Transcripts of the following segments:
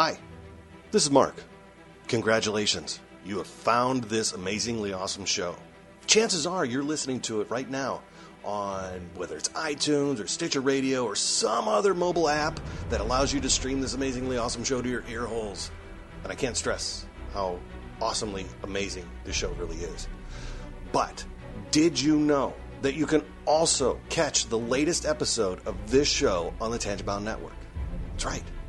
Hi, this is Mark. Congratulations. You have found this amazingly awesome show. Chances are you're listening to it right now on whether it's iTunes or Stitcher Radio or some other mobile app that allows you to stream this amazingly awesome show to your ear holes. And I can't stress how awesomely amazing this show really is. But did you know that you can also catch the latest episode of this show on the Tangibound Network? That's right.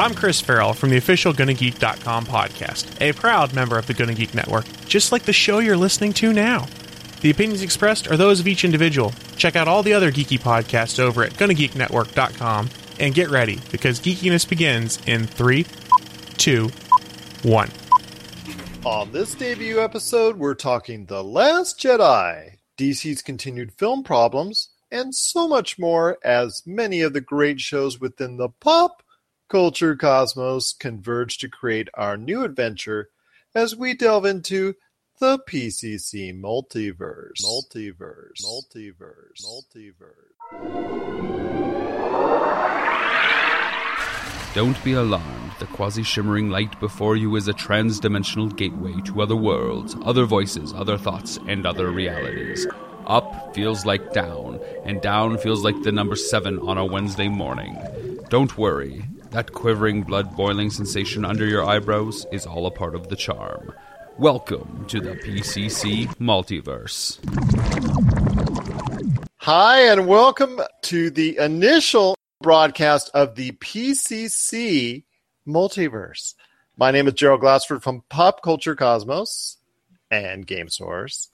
I'm Chris Farrell from the official GonnaGeek.com podcast, a proud member of the Gonna Geek Network, just like the show you're listening to now. The opinions expressed are those of each individual. Check out all the other geeky podcasts over at GonnaGeekNetwork.com and get ready because geekiness begins in three, two, one. On this debut episode, we're talking The Last Jedi, DC's continued film problems, and so much more as many of the great shows within the pop culture cosmos converge to create our new adventure as we delve into the PCC multiverse. Multiverse. Multiverse. Multiverse. Don't be alarmed. The quasi shimmering light before you is a trans dimensional gateway to other worlds, other voices, other thoughts, and other realities. Up feels like down, and down feels like the number seven on a Wednesday morning. Don't worry, that quivering, blood boiling sensation under your eyebrows is all a part of the charm. Welcome to the PCC Multiverse. Hi, and welcome to the initial broadcast of the PCC Multiverse. My name is Gerald Glassford from Pop Culture Cosmos and Game Source.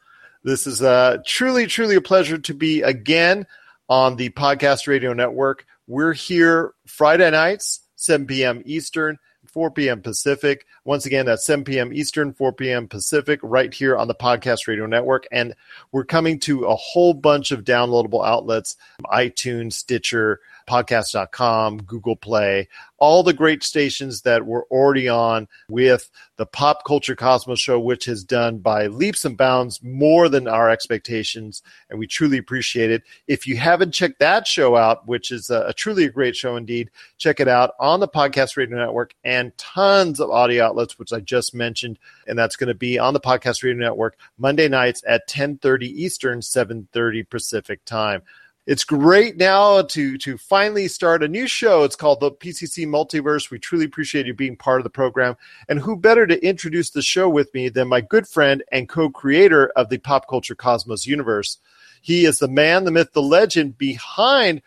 This is uh, truly, truly a pleasure to be again on the Podcast Radio Network. We're here Friday nights, 7 p.m. Eastern, 4 p.m. Pacific. Once again, that's 7 p.m. Eastern, 4 p.m. Pacific, right here on the Podcast Radio Network. And we're coming to a whole bunch of downloadable outlets iTunes, Stitcher, podcast.com, Google Play, all the great stations that we're already on with the Pop Culture Cosmos show, which has done by leaps and bounds more than our expectations. And we truly appreciate it. If you haven't checked that show out, which is a, a truly a great show indeed, check it out on the Podcast Radio Network and tons of audio outlets, which I just mentioned. And that's going to be on the Podcast Radio Network Monday nights at 1030 Eastern, 730 Pacific time it's great now to to finally start a new show. It's called the PCC Multiverse. We truly appreciate you being part of the program. And who better to introduce the show with me than my good friend and co-creator of the Pop Culture Cosmos universe? He is the man, the myth, the legend behind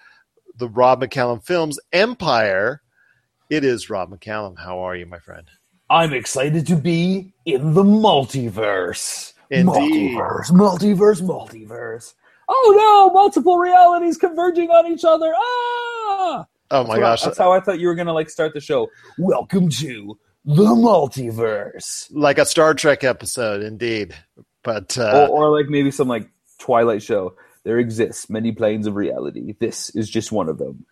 the Rob McCallum films Empire. It is Rob McCallum. How are you, my friend? I'm excited to be in the multiverse. Indeed. Multiverse, multiverse, multiverse oh no, multiple realities converging on each other. Ah! Oh my that's gosh. I, that's how I thought you were going to like start the show. Welcome to the multiverse. Like a Star Trek episode, indeed. But uh, or, or like maybe some like Twilight show. There exists many planes of reality. This is just one of them.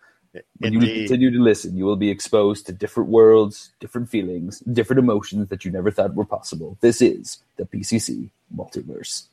When you continue to listen, you will be exposed to different worlds, different feelings, different emotions that you never thought were possible. This is the PCC multiverse.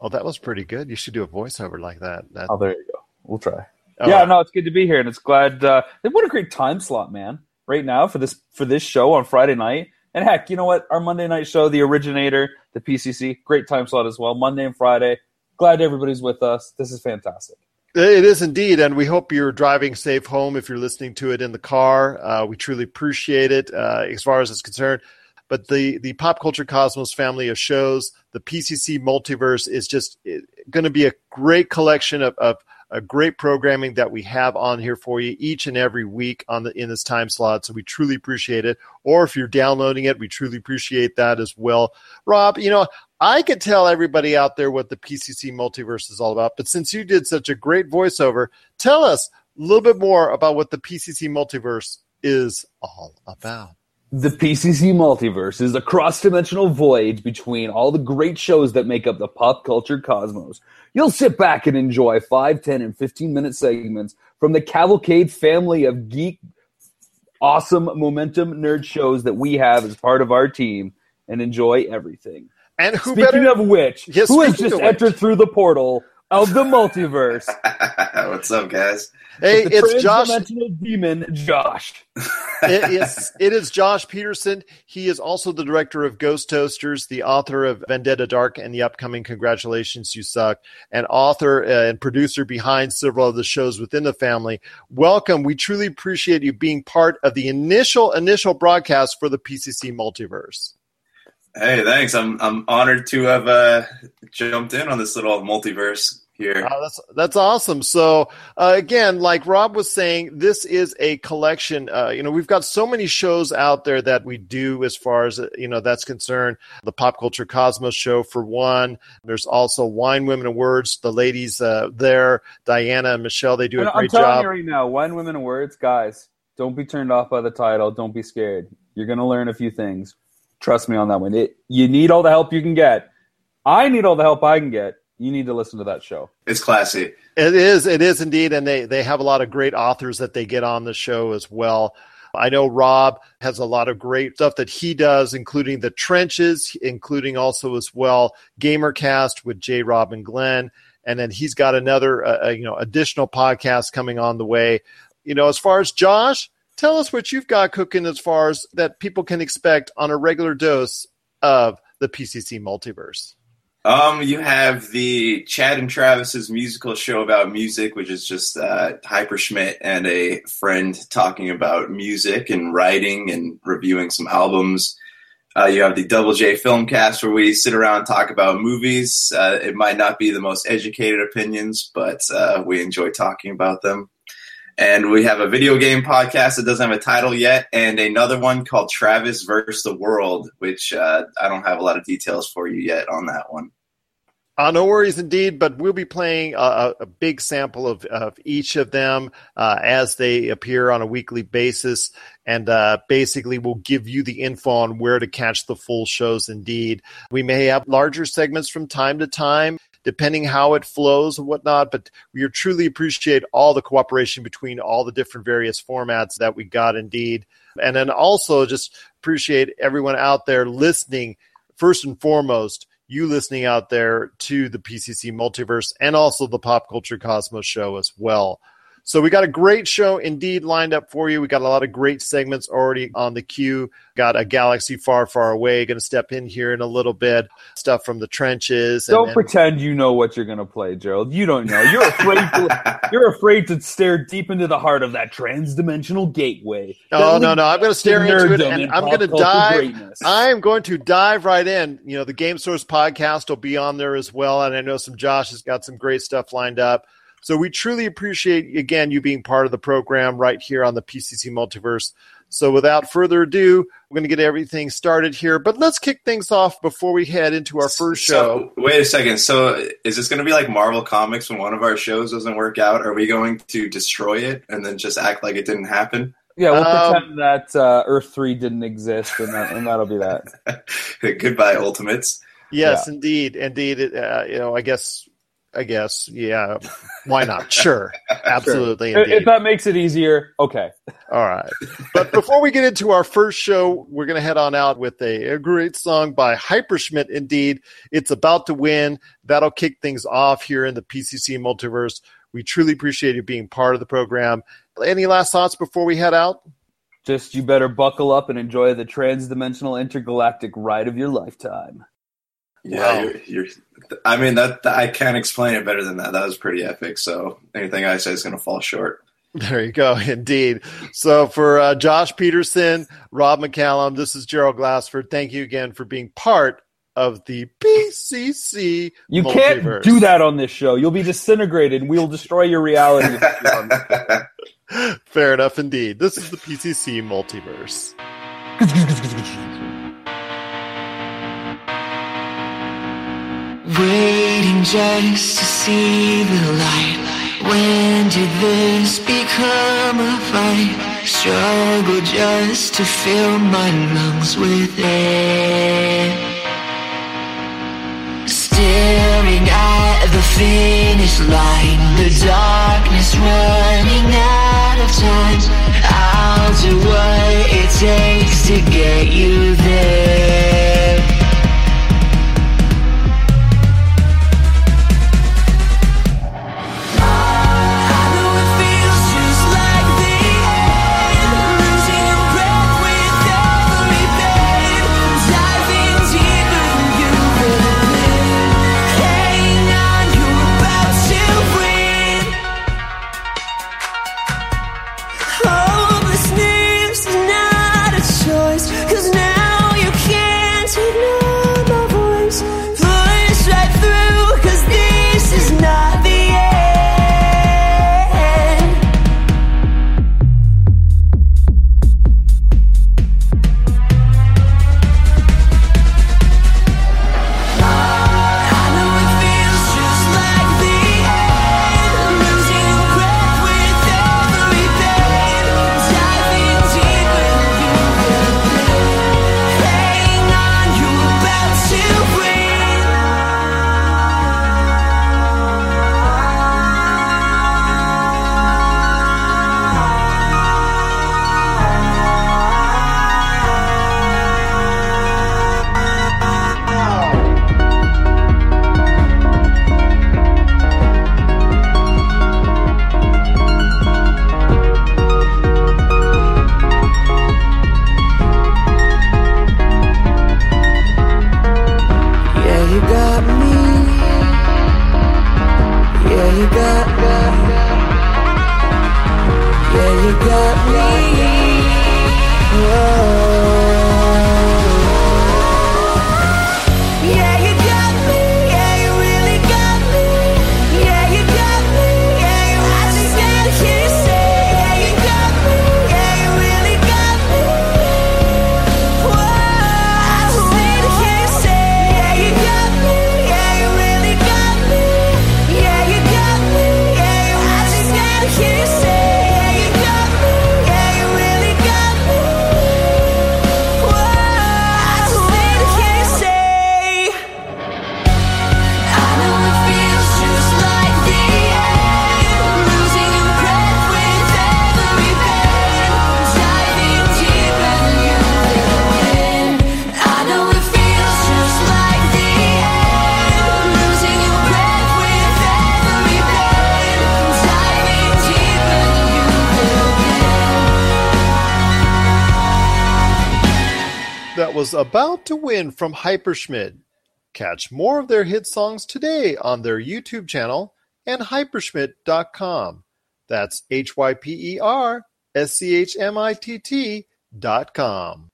Oh, that was pretty good. You should do a voiceover like that. that... Oh, there you go. We'll try. Oh, yeah, no, it's good to be here, and it's glad. Uh, what a great time slot, man! Right now for this for this show on Friday night, and heck, you know what? Our Monday night show, the originator, the PCC, great time slot as well. Monday and Friday. Glad everybody's with us. This is fantastic. It is indeed, and we hope you're driving safe home if you're listening to it in the car. Uh, we truly appreciate it. Uh, as far as it's concerned, but the the pop culture cosmos family of shows, the PCC multiverse is just eh, going to be a great collection of, of a great programming that we have on here for you each and every week on the in this time slot. So we truly appreciate it. Or if you're downloading it, we truly appreciate that as well. Rob, you know, I could tell everybody out there what the PCC multiverse is all about, but since you did such a great voiceover, tell us a little bit more about what the PCC multiverse is all about. The PCC multiverse is a cross dimensional void between all the great shows that make up the pop culture cosmos. You'll sit back and enjoy 5, 10, and 15 minute segments from the Cavalcade family of geek, awesome momentum nerd shows that we have as part of our team and enjoy everything. And who speaking better, of which, who has just entered through the portal of the multiverse? What's up, guys? Hey, it's Josh. Demon Josh. it is. It is Josh Peterson. He is also the director of Ghost Toasters, the author of Vendetta Dark and the upcoming Congratulations You Suck, and author uh, and producer behind several of the shows within the family. Welcome. We truly appreciate you being part of the initial initial broadcast for the PCC Multiverse. Hey, thanks. I'm I'm honored to have uh, jumped in on this little multiverse here. Uh, that's that's awesome. So uh, again, like Rob was saying, this is a collection. Uh, you know, we've got so many shows out there that we do as far as you know that's concerned. The Pop Culture Cosmos show for one. There's also Wine, Women, and Words. The ladies uh, there, Diana and Michelle, they do a I'm great job. I'm telling. You right now, Wine, Women, and Words, guys. Don't be turned off by the title. Don't be scared. You're going to learn a few things. Trust me on that one. It, you need all the help you can get. I need all the help I can get. You need to listen to that show. It's classy. It is. It is indeed, and they they have a lot of great authors that they get on the show as well. I know Rob has a lot of great stuff that he does, including the trenches, including also as well Gamercast with J. Rob and Glenn, and then he's got another uh, you know additional podcast coming on the way. You know, as far as Josh, tell us what you've got cooking as far as that people can expect on a regular dose of the PCC multiverse. Um, you have the Chad and Travis's musical show about music, which is just uh, Hyperschmitt and a friend talking about music and writing and reviewing some albums. Uh, you have the Double J Filmcast, where we sit around and talk about movies. Uh, it might not be the most educated opinions, but uh, we enjoy talking about them. And we have a video game podcast that doesn't have a title yet, and another one called Travis versus the World, which uh, I don't have a lot of details for you yet on that one. Uh, no worries indeed, but we'll be playing a, a big sample of, of each of them uh, as they appear on a weekly basis. And uh, basically, we'll give you the info on where to catch the full shows indeed. We may have larger segments from time to time depending how it flows and whatnot. But we truly appreciate all the cooperation between all the different various formats that we got indeed. And then also just appreciate everyone out there listening, first and foremost, you listening out there to the PCC Multiverse and also the Pop Culture Cosmos show as well. So we got a great show indeed lined up for you. We got a lot of great segments already on the queue. Got a galaxy far, far away. Going to step in here in a little bit. Stuff from the trenches. Don't and, pretend you know what you're going to play, Gerald. You don't know. You're afraid. to, you're afraid to stare deep into the heart of that transdimensional gateway. Oh no, no! I'm going to stare into it, and I'm going to dive. Greatness. I am going to dive right in. You know, the Game Source podcast will be on there as well, and I know some Josh has got some great stuff lined up. So we truly appreciate again you being part of the program right here on the PCC Multiverse. So without further ado, we're going to get everything started here. But let's kick things off before we head into our first show. So, wait a second. So is this going to be like Marvel Comics when one of our shows doesn't work out? Are we going to destroy it and then just act like it didn't happen? Yeah, we'll um, pretend that uh, Earth Three didn't exist, and, that, and that'll be that. Goodbye, Ultimates. Yes, yeah. indeed, indeed. Uh, you know, I guess I guess. Yeah. Why not? Sure. Absolutely. Sure. If that makes it easier, okay. All right. But before we get into our first show, we're going to head on out with a, a great song by Hyperschmitt. Indeed, it's about to win. That'll kick things off here in the PCC multiverse. We truly appreciate you being part of the program. Any last thoughts before we head out? Just you better buckle up and enjoy the transdimensional intergalactic ride of your lifetime. Yeah, wow. you're, you're, I mean that I can't explain it better than that. That was pretty epic. So anything I say is going to fall short. There you go, indeed. So for uh, Josh Peterson, Rob McCallum, this is Gerald Glassford. Thank you again for being part of the PCC. You multiverse. can't do that on this show. You'll be disintegrated. We will destroy your reality. Fair enough, indeed. This is the PCC multiverse. Waiting just to see the light. When did this become a fight? Struggle just to fill my lungs with air. Staring at the finish line, the darkness running out of time. I'll do what it takes to get you there. Was About to Win from Hyperschmitt. Catch more of their hit songs today on their YouTube channel and hyperschmitt.com. That's H Y P E R S C H M I T T dot com.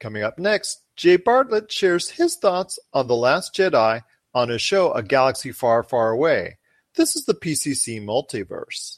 Coming up next, Jay Bartlett shares his thoughts on The Last Jedi on his show A Galaxy Far, Far Away. This is the PCC Multiverse.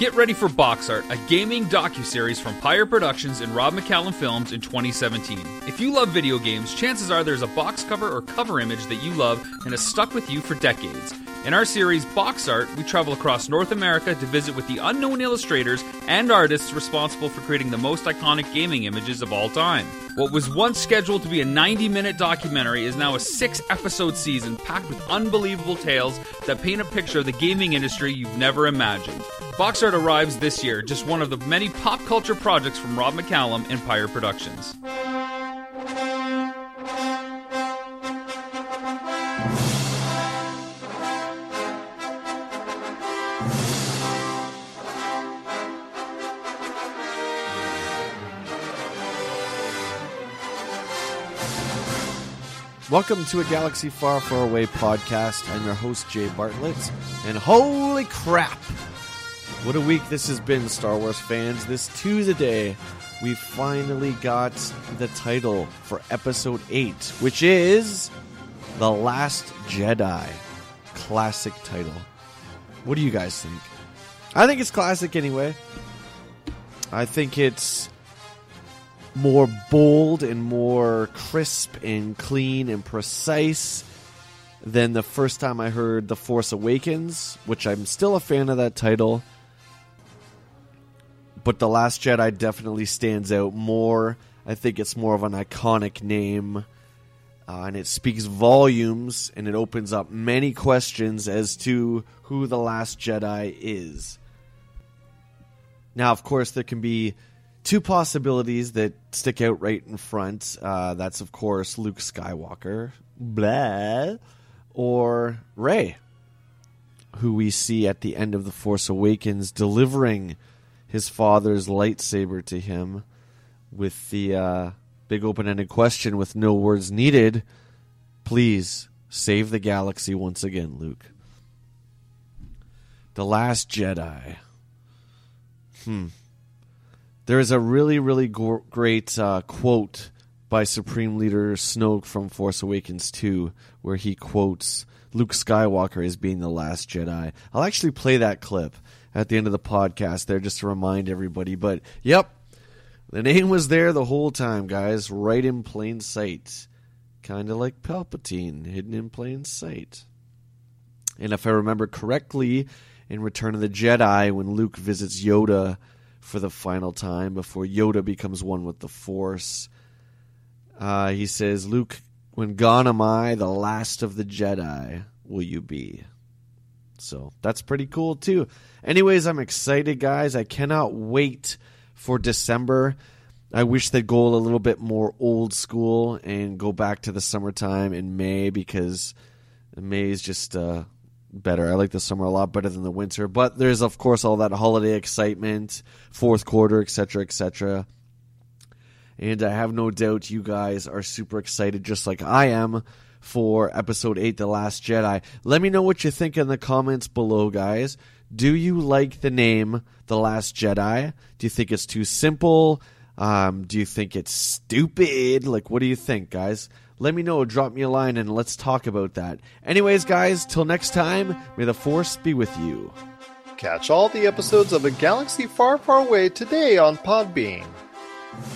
Get ready for Box Art, a gaming docu-series from Pyre Productions and Rob McCallum Films in 2017. If you love video games, chances are there's a box cover or cover image that you love and has stuck with you for decades. In our series Box Art, we travel across North America to visit with the unknown illustrators and artists responsible for creating the most iconic gaming images of all time. What was once scheduled to be a 90 minute documentary is now a six episode season packed with unbelievable tales that paint a picture of the gaming industry you've never imagined. Box Art arrives this year, just one of the many pop culture projects from Rob McCallum and Pyre Productions. Welcome to a Galaxy Far, Far Away podcast. I'm your host, Jay Bartlett. And holy crap! What a week this has been, Star Wars fans. This Tuesday, we finally got the title for Episode 8, which is The Last Jedi. Classic title. What do you guys think? I think it's classic anyway. I think it's more bold and more crisp and clean and precise than the first time I heard The Force Awakens, which I'm still a fan of that title. But The Last Jedi definitely stands out more. I think it's more of an iconic name. Uh, and it speaks volumes and it opens up many questions as to who the Last Jedi is. Now, of course, there can be two possibilities that stick out right in front. Uh, that's, of course, Luke Skywalker, blah, or Rey, who we see at the end of The Force Awakens delivering his father's lightsaber to him with the uh, big open ended question with no words needed Please save the galaxy once again, Luke. The Last Jedi. Hmm. There is a really, really go- great uh, quote by Supreme Leader Snoke from Force Awakens 2, where he quotes Luke Skywalker as being the last Jedi. I'll actually play that clip at the end of the podcast there just to remind everybody. But, yep, the name was there the whole time, guys, right in plain sight. Kind of like Palpatine, hidden in plain sight. And if I remember correctly, in Return of the Jedi, when Luke visits Yoda for the final time before Yoda becomes one with the Force, uh, he says, Luke, when gone am I, the last of the Jedi will you be? So that's pretty cool, too. Anyways, I'm excited, guys. I cannot wait for December. I wish they'd go a little bit more old school and go back to the summertime in May because May is just uh, better. I like the summer a lot better than the winter. But there's of course all that holiday excitement, fourth quarter, etc., etc. And I have no doubt you guys are super excited, just like I am, for episode 8, The Last Jedi. Let me know what you think in the comments below, guys. Do you like the name The Last Jedi? Do you think it's too simple? Um, do you think it's stupid? Like, what do you think, guys? Let me know. Drop me a line and let's talk about that. Anyways, guys, till next time, may the Force be with you. Catch all the episodes of A Galaxy Far, Far Away today on Podbean.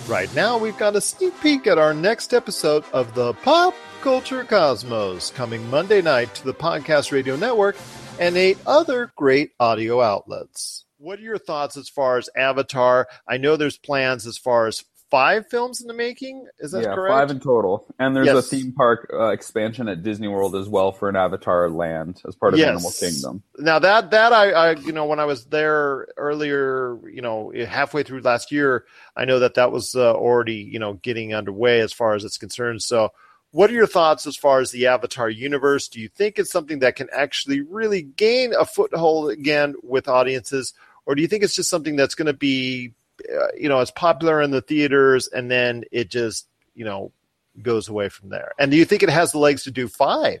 Right now, we've got a sneak peek at our next episode of the Pop Culture Cosmos coming Monday night to the Podcast Radio Network and eight other great audio outlets. What are your thoughts as far as Avatar? I know there's plans as far as five films in the making. Is that yeah, correct? five in total. And there's a theme park uh, expansion at Disney World as well for an Avatar land as part of Yes. Animal Kingdom. Now that that I, I you know when I was there earlier, you know halfway through last year, I know that that was uh, already you know getting underway as far as it's concerned. So, what are your thoughts as far as the Avatar universe? Do you think it's something that can actually really gain a foothold again with audiences, or do you think it's just something that's going to be uh, you know it's popular in the theaters and then it just you know goes away from there? And do you think it has the legs to do five?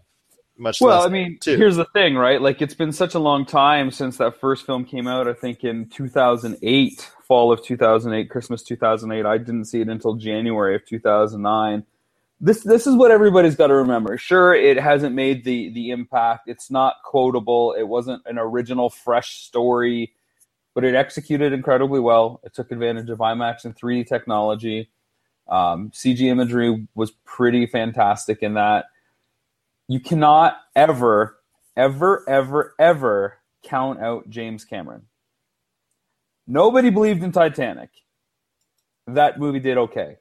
Much Well, I mean, two? here's the thing, right? Like, it's been such a long time since that first film came out. I think in 2008, fall of 2008, Christmas 2008. I didn't see it until January of 2009. This this is what everybody's got to remember. Sure, it hasn't made the the impact. It's not quotable. It wasn't an original, fresh story, but it executed incredibly well. It took advantage of IMAX and 3D technology. Um, CG imagery was pretty fantastic in that you cannot ever, ever, ever, ever count out James Cameron. Nobody believed in Titanic. That movie did okay.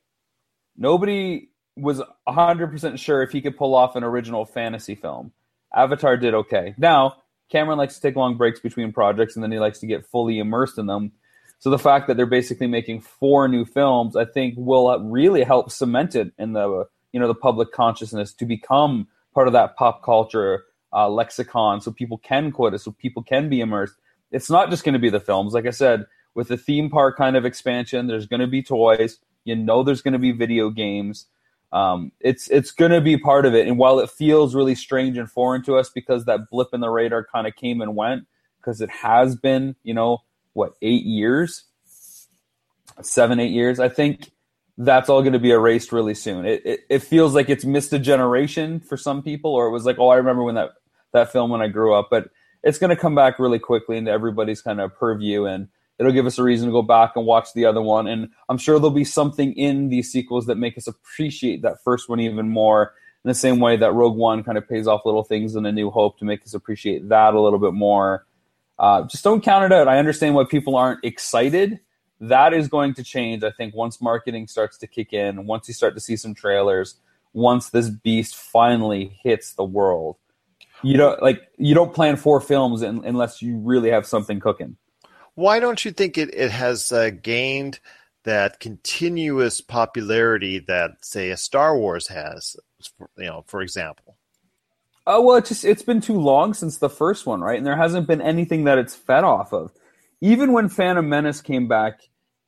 Nobody was 100% sure if he could pull off an original fantasy film. Avatar did okay. Now, Cameron likes to take long breaks between projects and then he likes to get fully immersed in them. So the fact that they're basically making four new films, I think, will really help cement it in the you know the public consciousness to become part of that pop culture uh, lexicon, so people can quote it, so people can be immersed. It's not just going to be the films, like I said, with the theme park kind of expansion. There's going to be toys. You know, there's going to be video games. Um, it's it's going to be part of it. And while it feels really strange and foreign to us because that blip in the radar kind of came and went, because it has been, you know, what eight years, seven eight years. I think that's all going to be erased really soon. It, it it feels like it's missed a generation for some people, or it was like, oh, I remember when that that film when I grew up, but it's going to come back really quickly into everybody's kind of purview and it'll give us a reason to go back and watch the other one. And i'm sure there'll be something in these sequels that make us appreciate that first one even more. In the same way that rogue one kind of pays off little things in a new hope to make us appreciate that a little bit more. Uh, just don't count it out. I understand why people aren't excited. That is going to change i think once marketing starts to kick in once you start to see some trailers once this beast finally hits the world. You don't like you don't plan four films in, unless you really have something cooking Why don't you think it, it has uh, gained that continuous popularity that, say, a Star Wars has, you know, for example? Oh well, it's just it's been too long since the first one, right? And there hasn't been anything that it's fed off of. Even when Phantom Menace came back,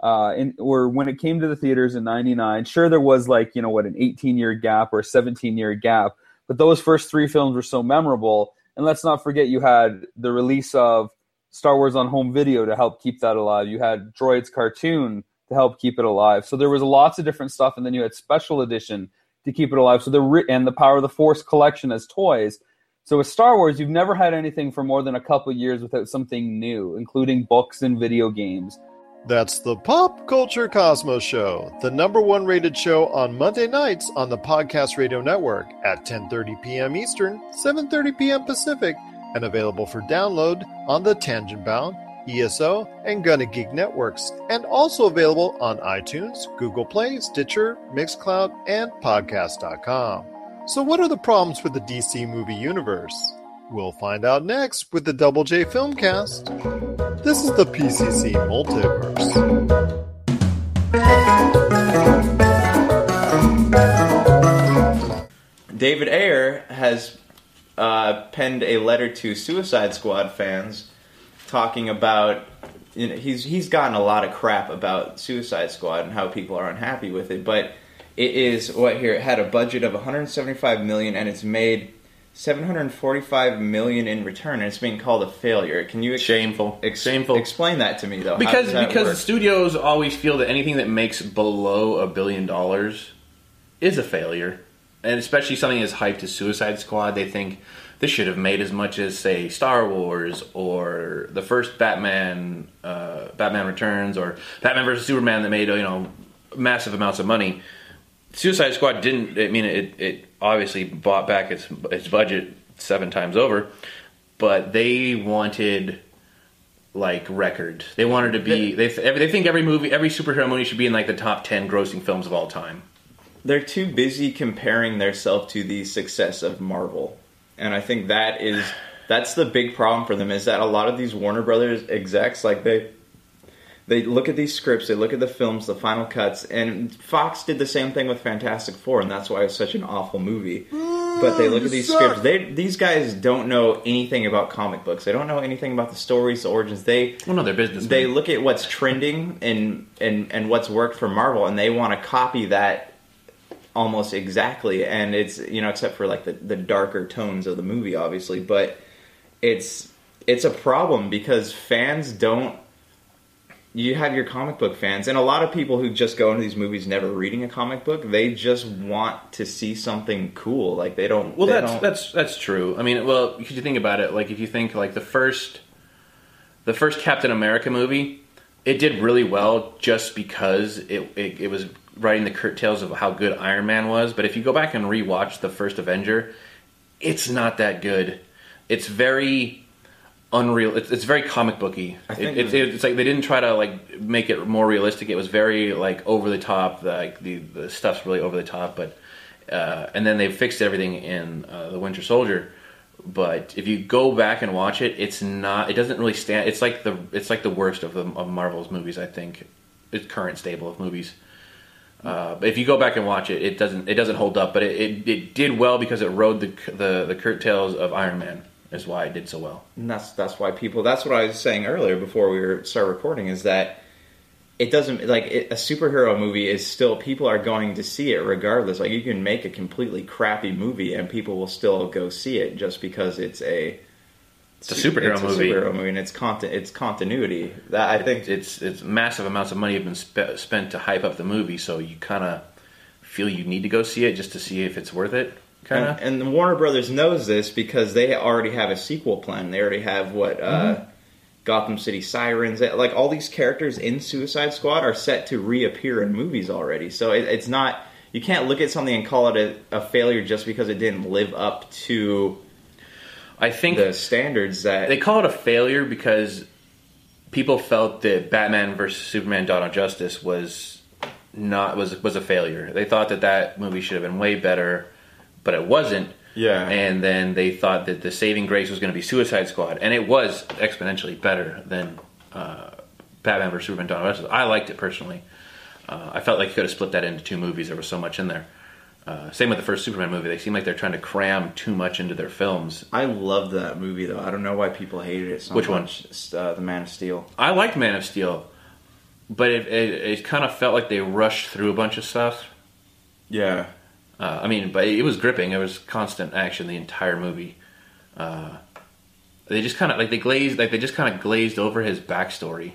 uh, in, or when it came to the theaters in '99, sure there was like you know what an 18 year gap or a 17 year gap, but those first three films were so memorable. And let's not forget, you had the release of Star Wars on home video to help keep that alive. You had Droids cartoon to help keep it alive. So there was lots of different stuff, and then you had special edition to keep it alive. So the and the Power of the Force collection as toys. So with Star Wars, you've never had anything for more than a couple years without something new, including books and video games. That's the Pop Culture Cosmos Show, the number one rated show on Monday nights on the Podcast Radio Network at 10:30 p.m. Eastern, 7:30 p.m. Pacific, and available for download on the Tangent Bound, ESO, and Gonna Geek networks, and also available on iTunes, Google Play, Stitcher, Mixcloud, and Podcast.com. So, what are the problems with the DC movie universe? We'll find out next with the Double J Filmcast. This is the PCC Multiverse. David Ayer has uh, penned a letter to Suicide Squad fans talking about. You know, he's he's gotten a lot of crap about Suicide Squad and how people are unhappy with it, but it is what here it had a budget of 175 million and it's made 745 million in return and it's being called a failure. Can you ex- Shameful. ex- Shameful. explain that to me though? Because because work? studios always feel that anything that makes below a billion dollars is a failure, and especially something as hyped as Suicide Squad, they think this should have made as much as say Star Wars or the first Batman, uh, Batman Returns, or Batman vs Superman that made you know massive amounts of money. Suicide Squad didn't. I mean, it, it obviously bought back its its budget seven times over, but they wanted like record. They wanted to be. They they think every movie, every superhero movie should be in like the top ten grossing films of all time. They're too busy comparing themselves to the success of Marvel, and I think that is that's the big problem for them. Is that a lot of these Warner Brothers execs like they they look at these scripts, they look at the films, the final cuts, and Fox did the same thing with Fantastic Four, and that's why it's such an awful movie. Mm, but they look at these scripts. They these guys don't know anything about comic books. They don't know anything about the stories, the origins. They Well, no, they're business. they look at what's trending and and and what's worked for Marvel, and they want to copy that almost exactly. And it's you know except for like the the darker tones of the movie, obviously, but it's it's a problem because fans don't. You have your comic book fans, and a lot of people who just go into these movies never reading a comic book. They just want to see something cool. Like they don't. Well, they that's don't- that's that's true. I mean, well, if you think about it, like if you think like the first, the first Captain America movie, it did really well just because it it, it was writing the curtails of how good Iron Man was. But if you go back and rewatch the first Avenger, it's not that good. It's very unreal. It's, it's very comic booky. It, it's, it's like they didn't try to like make it more realistic. It was very like over the top. Like the the stuff's really over the top, but uh, and then they fixed everything in uh, the Winter Soldier. But if you go back and watch it, it's not. It doesn't really stand. It's like the it's like the worst of the of Marvel's movies. I think its current stable of movies. Uh, if you go back and watch it, it doesn't it doesn't hold up. But it, it, it did well because it rode the the the curtails of Iron Man. Is why it did so well. And that's that's why people. That's what I was saying earlier before we start recording. Is that it doesn't like it, a superhero movie is still people are going to see it regardless. Like you can make a completely crappy movie and people will still go see it just because it's a It's a superhero it's movie. A superhero movie, and it's content. It's continuity. That I think it's it's massive amounts of money have been spe- spent to hype up the movie, so you kind of feel you need to go see it just to see if it's worth it. Kind of. And, and Warner Brothers knows this because they already have a sequel plan. They already have what uh, Gotham City Sirens, like all these characters in Suicide Squad are set to reappear in movies already. So it, it's not you can't look at something and call it a, a failure just because it didn't live up to. I think the standards that they call it a failure because people felt that Batman versus Superman: Dawn of Justice was not was was a failure. They thought that that movie should have been way better, but it wasn't. Yeah. And then they thought that the saving grace was going to be Suicide Squad, and it was exponentially better than uh, Batman vs Superman: Dawn of Justice. I liked it personally. Uh, I felt like you could have split that into two movies. There was so much in there. Uh, same with the first Superman movie. They seem like they're trying to cram too much into their films. I love that movie though. I don't know why people hated it so Which one? much. It's, Uh, the Man of Steel. I liked Man of Steel, but it, it, it kind of felt like they rushed through a bunch of stuff. Yeah. Uh, I mean, but it was gripping. It was constant action the entire movie. Uh, they just kind of like they glazed, like they just kind of glazed over his backstory,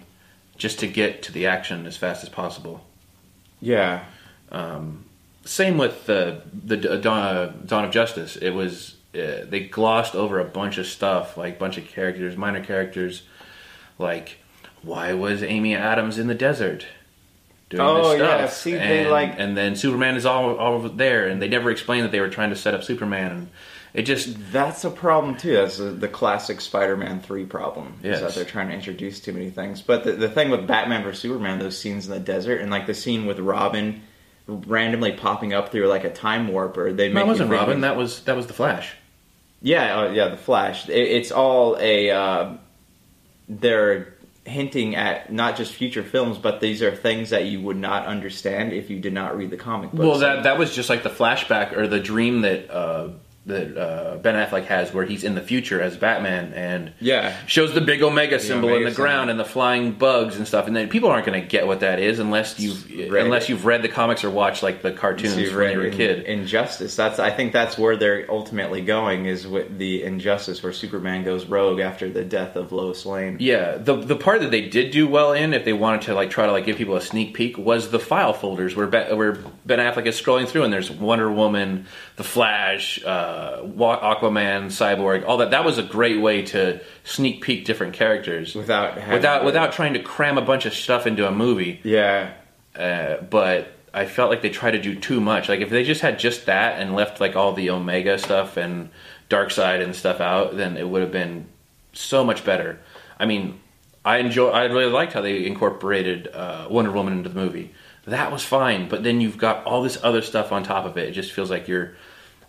just to get to the action as fast as possible. Yeah. Um, same with the the Dawn, Dawn of Justice. It was uh, they glossed over a bunch of stuff, like bunch of characters, minor characters, like why was Amy Adams in the desert? Doing Oh, this stuff? yeah, see, they, and, like- and then Superman is all all there, and they never explained that they were trying to set up Superman, and it just That's a problem too. That's the, the classic Spider-Man three problem. Yes. Is that they're trying to introduce too many things. But the, the thing with Batman vs Superman, those scenes in the desert, and like the scene with Robin randomly popping up through like a time warp, or they make that wasn't Robin. That was that was the Flash. Yeah, uh, yeah, the Flash. It, it's all a. Uh, they're hinting at not just future films, but these are things that you would not understand if you did not read the comic book. Well, that that was just like the flashback or the dream that uh, that uh, Ben Affleck has, where he's in the future as Batman and Yeah. shows the big Omega symbol in Omega the ground and the flying bugs and stuff. And then people aren't going to get what that is unless you've Read unless it. you've read the comics or watched like the cartoons So when you were a kid. Injustice. That's I think that's where they're ultimately going is with the injustice where Superman goes rogue after the death of Lois Lane. Yeah, the the part that they did do well in, if they wanted to like try to like give people a sneak peek, was the file folders where ben, where Ben Affleck is scrolling through, and there's Wonder Woman, the Flash, uh, Wa- Aquaman, Cyborg, all that. That was a great way to sneak peek different characters Without without without trying to cram a bunch of stuff into a movie. Yeah. Uh, but I felt like they tried to do too much. Like if they just had just that and left like all the Omega stuff and Darkseid and stuff out, then it would have been so much better. I mean, I enjoy. I really liked how they incorporated uh, Wonder Woman into the movie. That was fine, but then you've got all this other stuff on top of it. It just feels like you're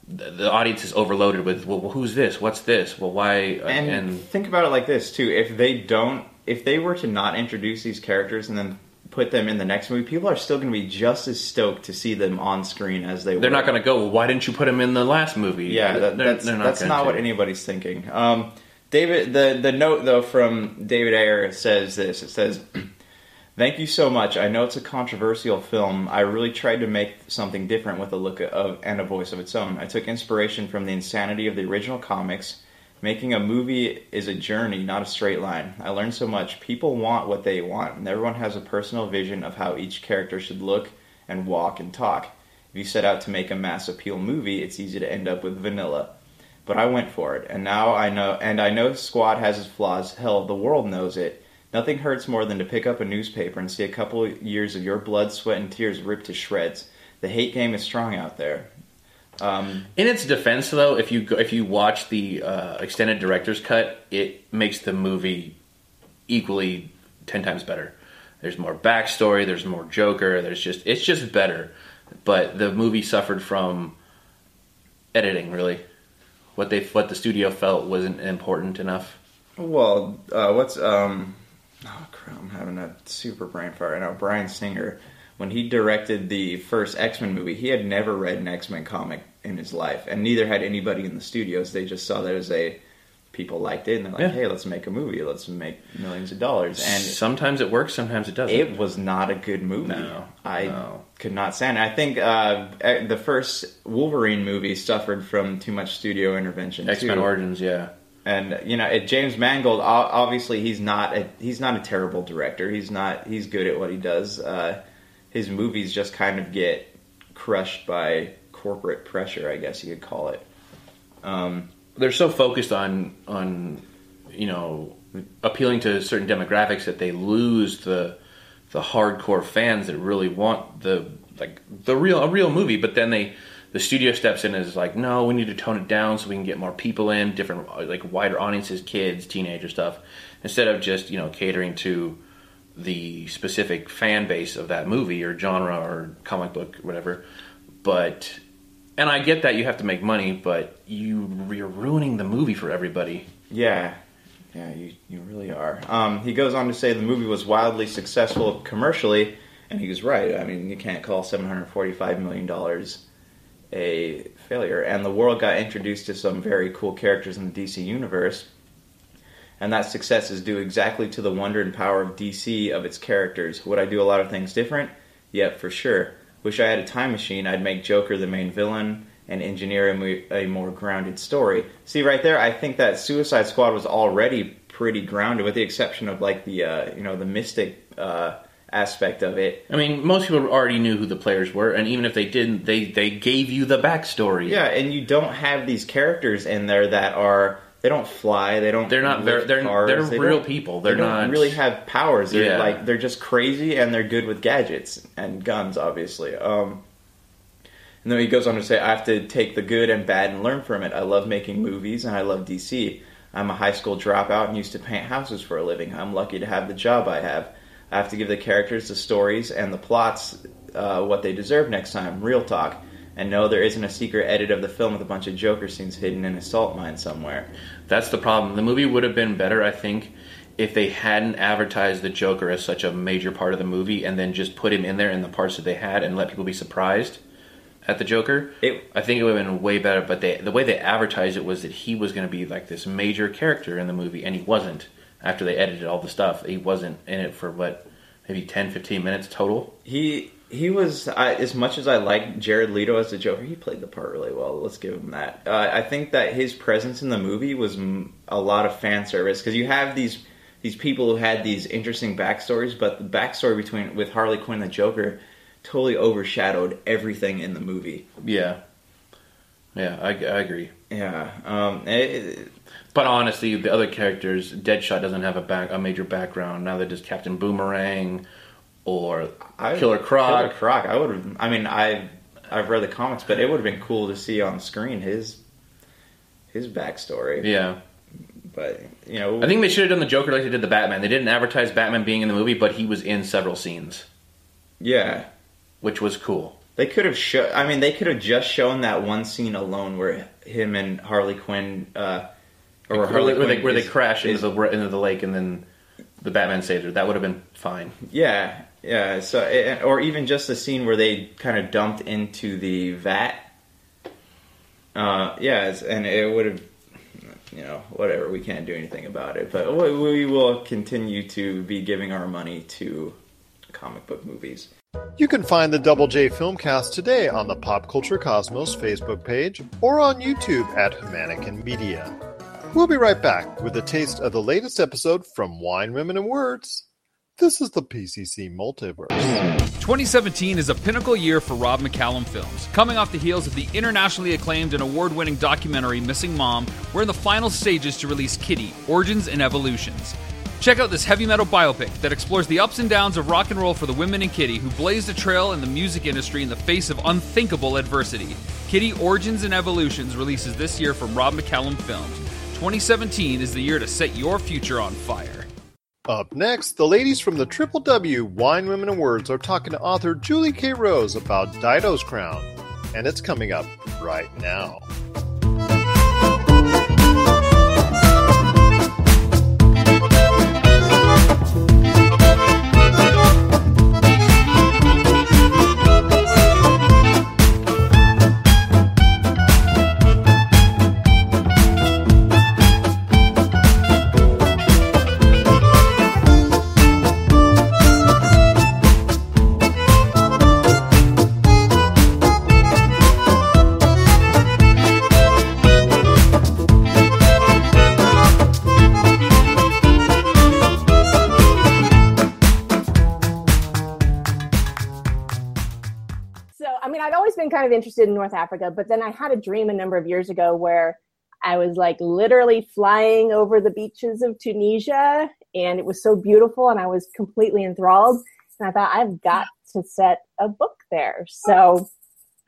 the, audience is overloaded with. Well, who's this? What's this? Well, why? And, and think about it like this too: if they don't, if they were to not introduce these characters and then put them in the next movie, people are still going to be just as stoked to see them on screen as they were. they're were. not going to go. Well, why didn't you put them in the last movie? Yeah, that, They're- that's they're that's not what anybody's thinking. Um, David, the the note though from David Ayer says this. It says, "Thank you so much. I know it's a controversial film. I really tried to make something different with a look of and a voice of its own. I took inspiration from the insanity of the original comics." Making a movie is a journey, not a straight line. I learned so much. People want what they want, and everyone has a personal vision of how each character should look and walk and talk. If you set out to make a mass appeal movie, it's easy to end up with vanilla. But I went for it, and now I know, and I know Squad has its flaws. Hell, the world knows it. Nothing hurts more than to pick up a newspaper and see a couple of years of your blood, sweat, and tears ripped to shreds. The hate game is strong out there. Um, In its defense, though, if you go, if you watch the uh, extended director's cut, it makes the movie equally ten times better. There's more backstory. There's more Joker. There's just it's just better. But the movie suffered from editing. Really, what they what the studio felt wasn't important enough. Well, uh, what's um? Oh crap! I'm having a super brain fart right now. Bryan Singer, when he directed the first X Men movie, he had never read an X Men comic in his life, and neither had anybody in the studios. They just saw that as a people liked it, and they're like, Yeah. "Hey, let's make a movie. Let's make millions of dollars." And sometimes it works, sometimes it doesn't. it was not a good movie. No, I no. could not stand it. I think uh, the first Wolverine movie suffered from too much studio intervention. X Men. Origins, yeah. And you know, James Mangold. Obviously, he's not a he's not a terrible director. He's not. He's good at what he does. Uh, his movies just kind of get crushed by corporate pressure. I guess you could call it. Um, they're so focused on on you know appealing to certain demographics that they lose the the hardcore fans that really want the like the real a real movie but then they the studio steps in and is like no we need to tone it down so we can get more people in different like wider audiences kids teenager stuff instead of just you know catering to the specific fan base of that movie or genre or comic book whatever but and I get that you have to make money, but you you're ruining the movie for everybody. Yeah, yeah, you, you really are. Um, he goes on to say the movie was wildly successful commercially, and he was right. I mean, you can't call seven hundred forty-five million dollars a failure. And the world got introduced to some very cool characters in the DC universe, and that success is due exactly to the wonder and power of DC of its characters. Would I do a lot of things different? Yep, for sure. Wish I had a time machine. I'd make Joker the main villain and engineer a, a more grounded story. See, right there, I think that Suicide Squad was already pretty grounded, with the exception of like the uh, you know the mystic uh, aspect of it. I mean, most people already knew who the players were, and even if they didn't, they they gave you the backstory. Yeah, and you don't have these characters in there that are they don't fly, they don't. They're not- they're- they're- cars, they're they real people. They They're don't not- really have powers. They're Yeah. like they're just crazy and they're good with gadgets and guns, obviously. Um, and then he goes on to say, "I have to take the good and bad and learn from it. I love making movies and I love DC. I'm a high school dropout and used to paint houses for a living. I'm lucky to have the job I have. I have to give the characters, the stories, and the plots uh, what they deserve next time. Real talk." And no, there isn't a secret edit of the film with a bunch of Joker scenes hidden in a salt mine somewhere. That's the problem. The movie would have been better, I think, if they hadn't advertised the Joker as such a major part of the movie and then just put him in there in the parts that they had and let people be surprised at the Joker. It, I think it would have been way better, but they, the way they advertised it was that he was going to be like this major character in the movie, and he wasn't. After they edited all the stuff, he wasn't in it for what, maybe 10, 15 minutes total. He he was I, as much as I like Jared Leto as the Joker, he played the part really well. Let's give him that. Uh, I think that his presence in the movie was m- a lot of fan service because you have these these people who had these interesting backstories, but the backstory between with Harley Quinn and the Joker totally overshadowed everything in the movie. Yeah. Yeah, I, I agree. Yeah, um, it- But honestly, the other characters, Deadshot doesn't have a back a major background. Now they're just Captain Boomerang or I- Killer Croc. Killer Croc. I would have. I mean, I I've read the comics, but it would have been cool to see on screen his his backstory. Yeah. But you know, I think they should have done the Joker like they did the Batman. They didn't advertise Batman being in the movie, but he was in several scenes, yeah, which was cool. they could have show. I mean, they could have just shown that one scene alone where him and Harley Quinn, uh, or Where, Harley where they, Quinn where they is- crash is- into the into the lake and then the Batman saves her. That would have been fine. Yeah, yeah. So, eh, or even just the scene where they kind of dumped into the vat. Uh, yeah, and it would have, you know, whatever. We can't do anything about it, but we, we will continue to be giving our money to comic book movies. You can find the Double J Filmcast today on the Pop Culture Cosmos Facebook page or on YouTube at Humanican Media. We'll be right back with a taste of the latest episode from Wine, Women, and Words. This is the PCC Multiverse. 2017 is a pinnacle year for Rob McCallum films. Coming off the heels of the internationally acclaimed and award winning documentary Missing Mom, we're in the final stages to release Kittie Origins and Evolutions. Check out this heavy metal biopic that explores the ups and downs of rock and roll for the women in Kittie who blazed a trail in the music industry in the face of unthinkable adversity. Kittie Origins and Evolutions releases this year from Rob McCallum Films. 2017 is the year to set your future on fire. Up next, the ladies from the Triple W Wine, Women, and Words are talking to author Julie K. Rose about Dido's Crown, and it's coming up right now. Kind of interested in North Africa, but then I had a dream a number of years ago where I was like literally flying over the beaches of Tunisia, and it was so beautiful, and I was completely enthralled. And I thought I've got to set a book there. So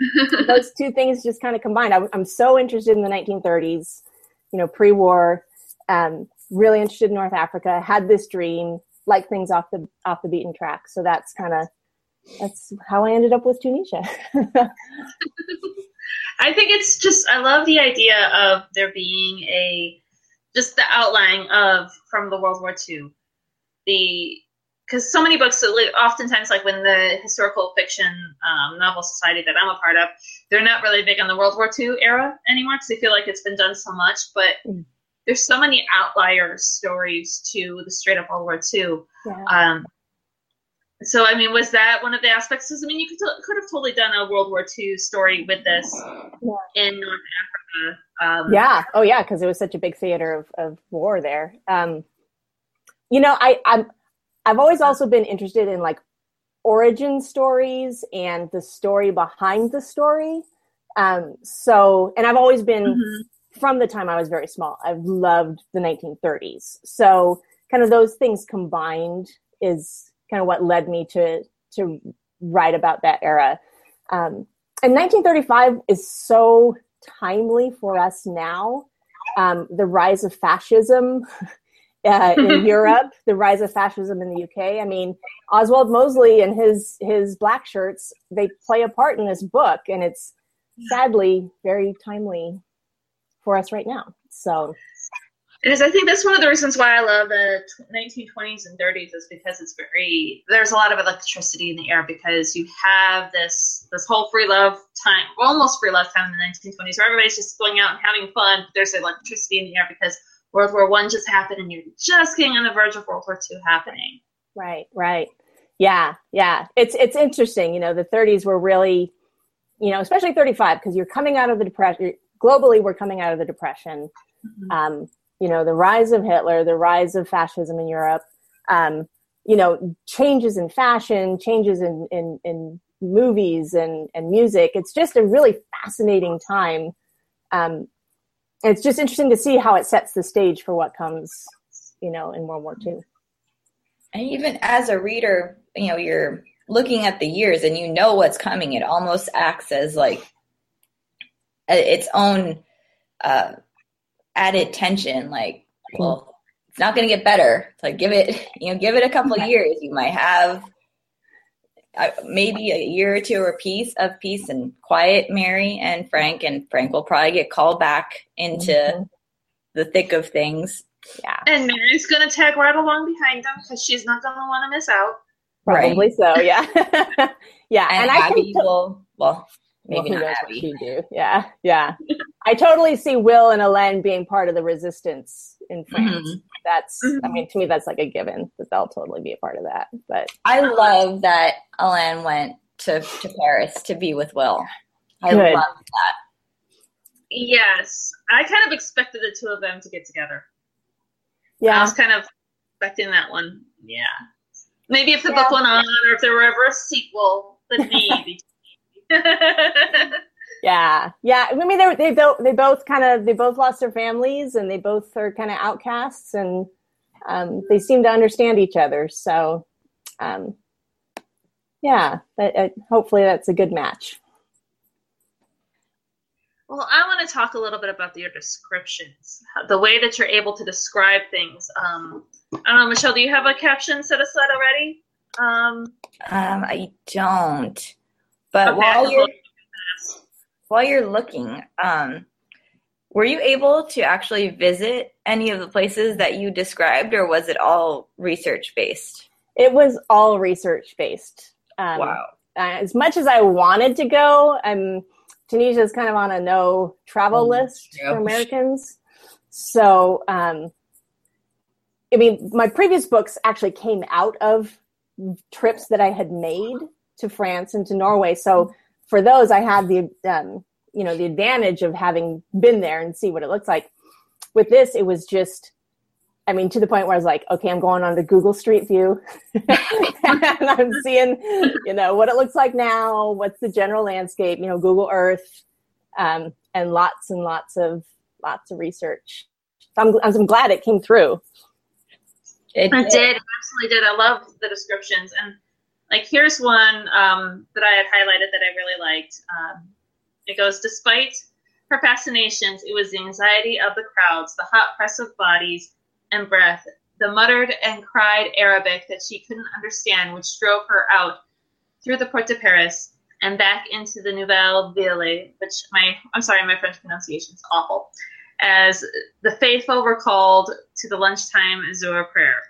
those two things just kind of combined. I'm, I'm so interested in the 1930s, you know, pre-war. Um, really interested in North Africa. Had this dream, like things off the off the beaten track. So that's kind of that's how I ended up with Tunisia. I think it's just I love the idea of there being a just the outline of from the World War II. The because so many books, oftentimes, like when the historical fiction um, novel society that I'm a part of, they're not really big on the World War II era anymore because they feel like it's been done so much. But Mm. there's so many outlier stories to the straight up World War II. Yeah. Um, so, I mean, was that one of the aspects? 'Cause, I mean, you could could have totally done a World War II story with this in North Africa. Um, yeah. Oh, yeah. Because it was such a big theater of, of war there. Um, you know, I, I'm I've always also been interested in like origin stories and the story behind the story. Um, so, and I've always been from the time I was very small. I've loved the 1930s. So, kind of those things combined is kind of what led me to to write about that era. Um, and 1935 is so timely for us now. Um, the rise of fascism uh, in Europe, the rise of fascism in the UK. I mean, Oswald Mosley and his his black shirts they play a part in this book, and it's sadly very timely for us right now. So Because I think that's one of the reasons why I love the 1920s and 30s is because it's very there's a lot of electricity in the air because you have this this whole free love time, almost free love time in the 1920s, where everybody's just going out and having fun. But there's electricity in the air because World War One just happened, and you're just getting on the verge of World War Two happening. Right, right. Yeah, yeah. It's it's interesting. You know, the 30s were really, you know, especially 35 because you're coming out of the depression. Globally, we're coming out of the depression. Um, you know, the rise of Hitler, the rise of fascism in Europe. Um, you know, changes in fashion, changes in in, in movies and and music. It's just a really fascinating time. Um, and it's just interesting to see how it sets the stage for what comes, you know, in World War II. And even as a reader, you know, you're looking at the years and you know what's coming. It almost acts as like its own uh, added tension. Like, well, it's not going to get better. It's like give it, you know, give it a couple of years. You might have uh, maybe a year or two or peace of peace and quiet, Mary and Frank, and Frank will probably get called back into the thick of things. Yeah. And Mary's gonna tag right along behind them because she's not gonna want to miss out. Probably so, yeah. yeah. And, And, I Abby can will, well, maybe well, who not knows what Abby. she'd do. Yeah, yeah. I totally see Will and Elaine being part of the resistance in France. Mhm. That's, I mean, to me, that's like a given that they'll totally be a part of that. But I love that Alain went to, to Paris to be with Will. I Good. love that. Yes, I kind of expected the two of them to get together. Yeah, I was kind of expecting that one. Yeah, maybe if the book went on, or if there were ever a sequel, then maybe. yeah, yeah. I mean, they they both they both kind of they both lost their families and they both are kind of outcasts and um, they seem to understand each other. So, um, yeah, that, uh, hopefully that's a good match. Well, I want to talk a little bit about your descriptions, the way that you're able to describe things. Um, I don't know, Michelle, do you have a caption set aside already? Um, Um, I don't. But Okay. while you're while you're looking, um, were you able to actually visit any of the places that you described, or was it all research based? It was all research based. Um, Wow. as much as I wanted to go, um, Tunisia is kind of on a no travel list yeah. for Americans. So, um, I mean, my previous books actually came out of trips that I had made to France and to Norway. So, for those, I had the um, you know the advantage of having been there and see what it looks like. With this, it was just I mean, to the point where I was like, okay, I'm going on the Google Street View, and I'm seeing, you know, what it looks like now. What's the general landscape? You know, Google Earth, um, and lots and lots of lots of research. So I'm, I'm glad it came through. It, did, it absolutely did. I love the descriptions, and like here's one um, that I had highlighted that I really liked. Um, it goes, despite her fascinations, it was the anxiety of the crowds, the hot press of bodies and breath, the muttered and cried Arabic that she couldn't understand, which drove her out through the Porte de Paris and back into the Nouvelle Ville, which my I'm sorry, my French pronunciation is awful. As the faithful were called to the lunchtime Zohar prayer.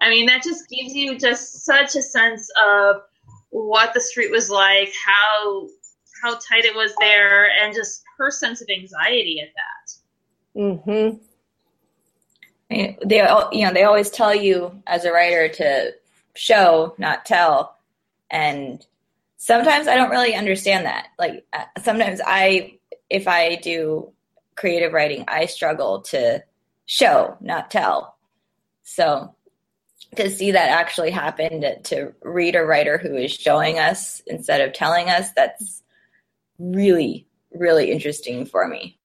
I mean, that just gives you just such a sense of what the street was like, how how tight it was there, and just her sense of anxiety at that. Mm-hmm. They, al- you know, they always tell you as a writer to show, not tell, and sometimes I don't really understand that. Like uh, sometimes I, if I do creative writing, I struggle to show, not tell. So to see that actually happen, to, to read a writer who is showing us instead of telling us, that's really, really interesting for me.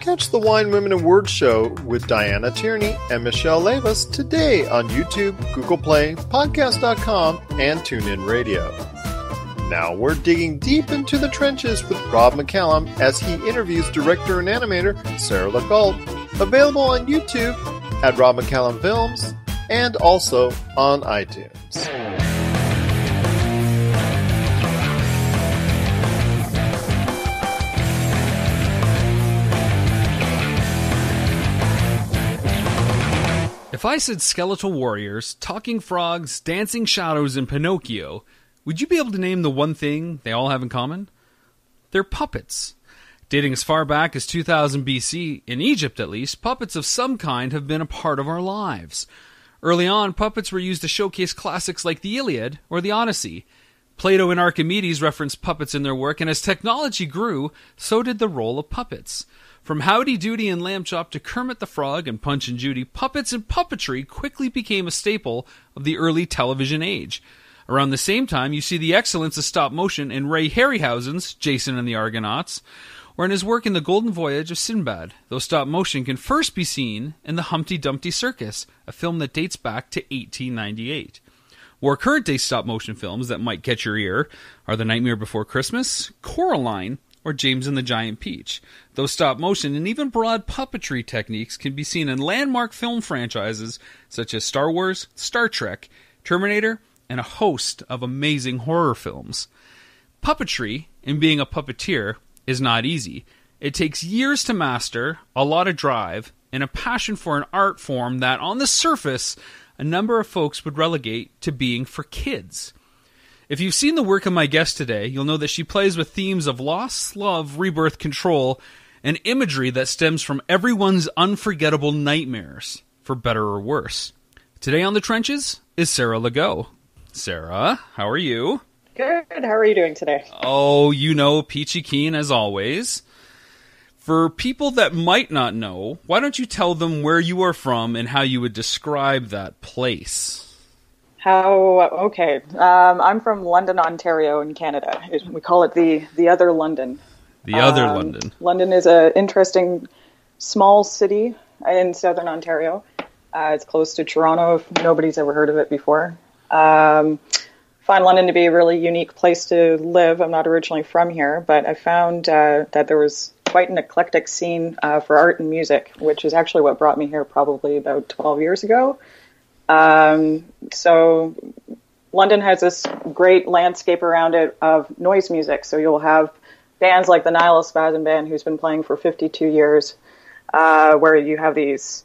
Catch the Wine Women and Words show with Diana Tierney and Michelle Levis today on YouTube, Google Play, Podcast.com, and TuneIn Radio. Now we're digging deep into the trenches with Rob McCallum as he interviews director and animator Sarah Legault. Available on YouTube at Rob McCallum Films and also on iTunes. If I said skeletal warriors, talking frogs, dancing shadows, and Pinocchio, would you be able to name the one thing they all have in common? They're puppets. Dating as far back as 2000 BC, in Egypt at least, puppets of some kind have been a part of our lives. Early on, puppets were used to showcase classics like the Iliad or the Odyssey. Plato and Archimedes referenced puppets in their work, and as technology grew, so did the role of puppets. From Howdy Doody and Lamb Chop to Kermit the Frog and Punch and Judy, puppets and puppetry quickly became a staple of the early television age. Around the same time, you see the excellence of stop motion in Ray Harryhausen's Jason and the Argonauts, or in his work in The Golden Voyage of Sinbad, though stop motion can first be seen in The Humpty Dumpty Circus, a film that dates back to 1898. More current day stop motion films that might catch your ear are The Nightmare Before Christmas, Coraline, or James and the Giant Peach. Though stop motion and even broad puppetry techniques can be seen in landmark film franchises such as Star Wars, Star Trek, Terminator, and a host of amazing horror films. Puppetry, and being a puppeteer, is not easy. It takes years to master, a lot of drive, and a passion for an art form that, on the surface, a number of folks would relegate to being for kids. If you've seen the work of my guest today, you'll know that she plays with themes of loss, love, rebirth, control, and imagery that stems from everyone's unforgettable nightmares, for better or worse. Today on the trenches is Sarah Legault. Sarah, how are you? Good. How are you doing today? Oh, you know, peachy keen as always. For people that might not know, why don't you tell them where you are from and how you would describe that place? How? Okay. Um, I'm from London, Ontario, in Canada. It- We call it the the other London. The other Um, London. London is an interesting small city in southern Ontario. Uh, it's close to Toronto. If nobody's ever heard of it before, um, find London to be a really unique place to live. I'm not originally from here, but I found uh, that there was quite an eclectic scene uh, for art and music, which is actually what brought me here probably about 12 years ago. Um, so London has this great landscape around it of noise music. So you'll have bands like the Nihilist Spasm Band, who's been playing for 52 years, uh, where you have these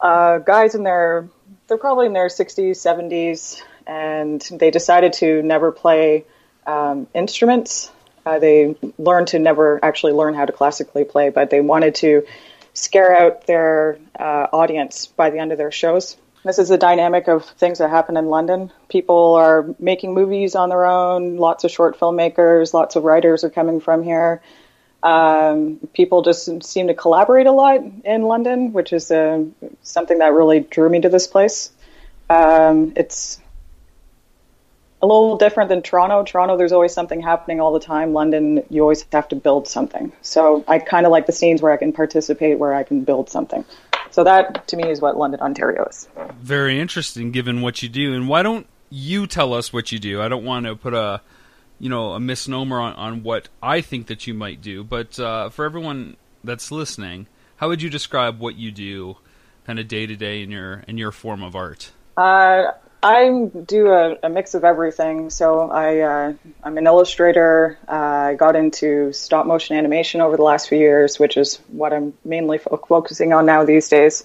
uh, guys in their, they're probably in their 60s, 70s, and they decided to never play um, instruments. Uh, they learned to never actually learn how to classically play, but they wanted to scare out their uh, audience by the end of their shows. This is the dynamic of things that happen in London. People are making movies on their own. Lots of short filmmakers, lots of writers are coming from here. Um, people just seem to collaborate a lot in London, which is uh, something that really drew me to this place. Um, it's a little different than Toronto. Toronto, there's always something happening all the time. London, you always have to build something. So I kind of like the scenes where I can participate, where I can build something. So that, to me, is what London, Ontario is. Very interesting, given what you do. And why don't you tell us what you do? I don't want to put a, you know, a misnomer on, on what I think that you might do, but uh, for everyone that's listening, how would you describe what you do, kind of day to day in your in your form of art? Uh, I do a, a mix of everything. So I, uh, I'm an illustrator. Uh, I got into stop motion animation over the last few years, which is what I'm mainly fo- focusing on now these days.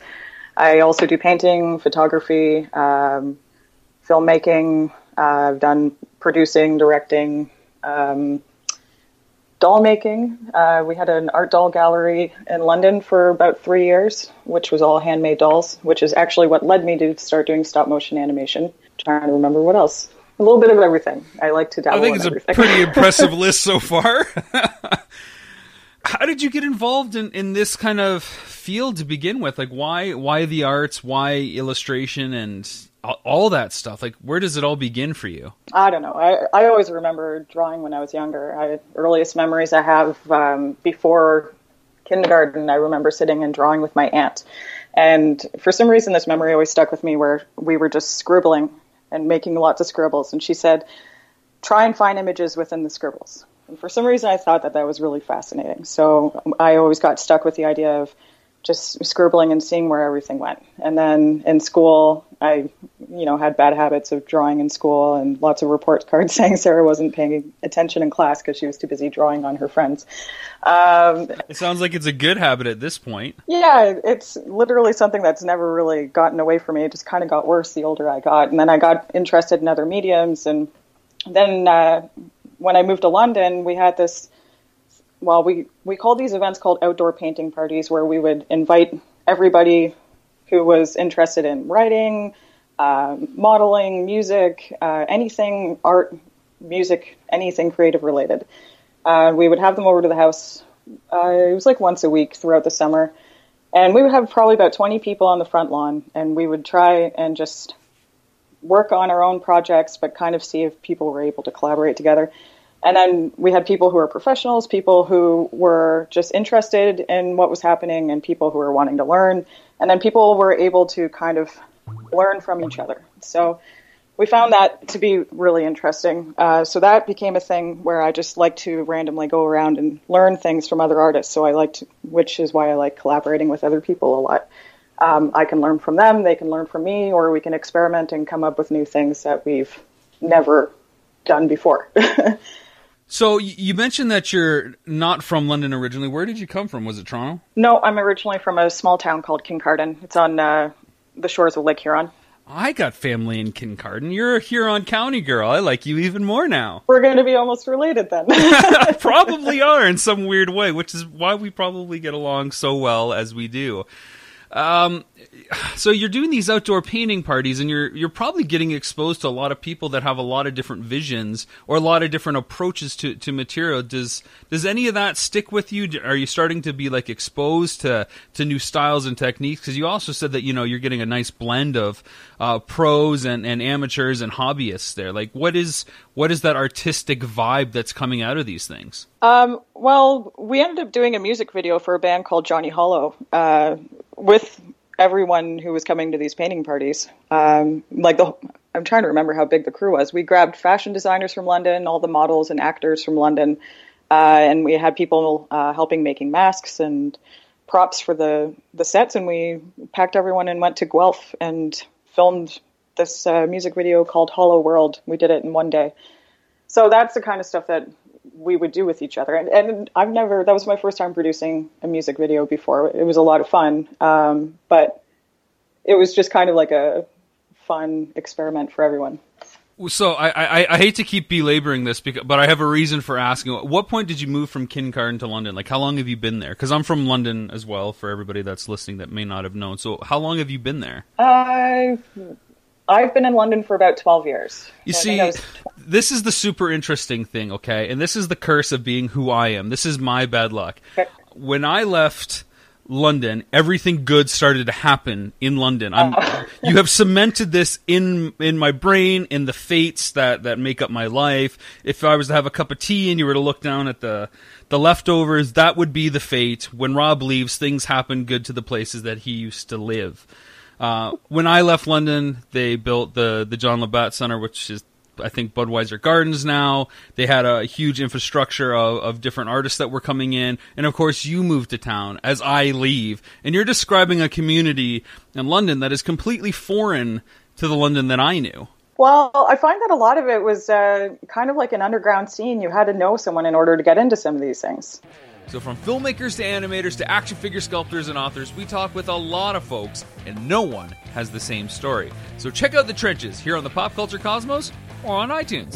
I also do painting, photography, um, filmmaking. Uh, I've done producing, directing, um, doll making. Uh, we had an art doll gallery in London for about three years, which was all handmade dolls, which is actually what led me to start doing stop motion animation. trying to remember what else. A little bit of everything. I like to dabble I think it's a pretty impressive list so far. How did you get involved in, in this kind of field to begin with? Like, why why the arts? Why illustration and all- that stuff? Like, where does it all begin for you? I don't know. I, I always remember drawing when I was younger. I, earliest memories I have um, before kindergarten, I remember sitting and drawing with my aunt. And for some reason, this memory always stuck with me where we were just scribbling and making lots of scribbles. And she said, try and find images within the scribbles. And for some reason, I thought that that was really fascinating. So I always got stuck with the idea of just scribbling and seeing where everything went. And then in school, I, you know, had bad habits of drawing in school and lots of report cards saying Sarah wasn't paying attention in class because she was too busy drawing on her friends. Um, It sounds like it's a good habit at this point. yeah, it's literally something that's never really gotten away from me. It just kind of got worse the older I got. And then I got interested in other mediums. And then uh, when I moved to London, we had this, well, we, we called these events called outdoor painting parties where we would invite everybody who was interested in writing, uh, modeling, music, uh, anything art, music, anything creative related. Uh, we would have them over to the house. Uh, it was like once a week throughout the summer. And we would have probably about 20 people on the front lawn, and we would try and just work on our own projects, but kind of see if people were able to collaborate together. And then we had people who were professionals, people who were just interested in what was happening, and people who were wanting to learn. And then people were able to kind of learn from each other. So we found that to be really interesting. Uh, so that became a thing where I just like to randomly go around and learn things from other artists. So I like to, which is why I like collaborating with other people a lot. Um, I can learn from them, they can learn from me, or we can experiment and come up with new things that we've never done before. So you mentioned that you're not from London originally. Where did you come from? Was it Toronto? no, I'm originally from a small town called Kincardine. It's on uh, the shores of Lake Huron. I got family in Kincardine. You're a Huron County girl. I like you even more now. We're going to be almost related then. probably are in some weird way, which is why we probably get along so well as we do. Um, so you're doing these outdoor painting parties, and you're you're probably getting exposed to a lot of people that have a lot of different visions or a lot of different approaches to, to material. Does does any of that stick with you? Are you starting to be like exposed to to new styles and techniques? Because you also said that you know you're getting a nice blend of uh, pros and, and amateurs and hobbyists there. Like, what is what is that artistic vibe that's coming out of these things? Um, well, we ended up doing a music video for a band called Johnny Hollow uh, with everyone who was coming to these painting parties. Um, like the, I'm trying to remember how big the crew was. We grabbed fashion designers from London, all the models and actors from London, uh, and we had people uh, helping making masks and props for the the sets. And we packed everyone and went to Guelph and filmed this uh, music video called Hollow World. We did it in one day. So that's the kind of stuff that we would do with each other. And, and I've never, that was my first time producing a music video before. It was a lot of fun. Um, but it was just kind of like a fun experiment for everyone. So I, I, I hate to keep belaboring this, because, but I have a reason for asking. At what point did you move from Kincardine to London? Like, how long have you been there? Because I'm from London as well. For everybody that's listening that may not have known, so how long have you been there? I, I've been in London for about 12 years. You So see, this is the super interesting thing, okay? And this is the curse of being who I am. This is my bad luck. When I left London, everything good started to happen in London. I'm, uh. you have cemented this in in my brain, in the fates that that make up my life. If I was to have a cup of tea and you were to look down at the the leftovers, that would be the fate. When Rob leaves, things happen good to the places that he used to live. Uh, when I left London, they built the the John Labatt Center, which is I think Budweiser Gardens now. They had a huge infrastructure of, of different artists that were coming in, and of course you moved to town as I leave, and you're describing a community in London that is completely foreign to the London that I knew. Well, I find that a lot of it was uh, kind of like an underground scene. You had to know someone in order to get into some of these things. So, from filmmakers to animators to action figure sculptors and authors, we talk with a lot of folks, and no one has the same story. So, check out the trenches here on the Pop Culture Cosmos or on iTunes.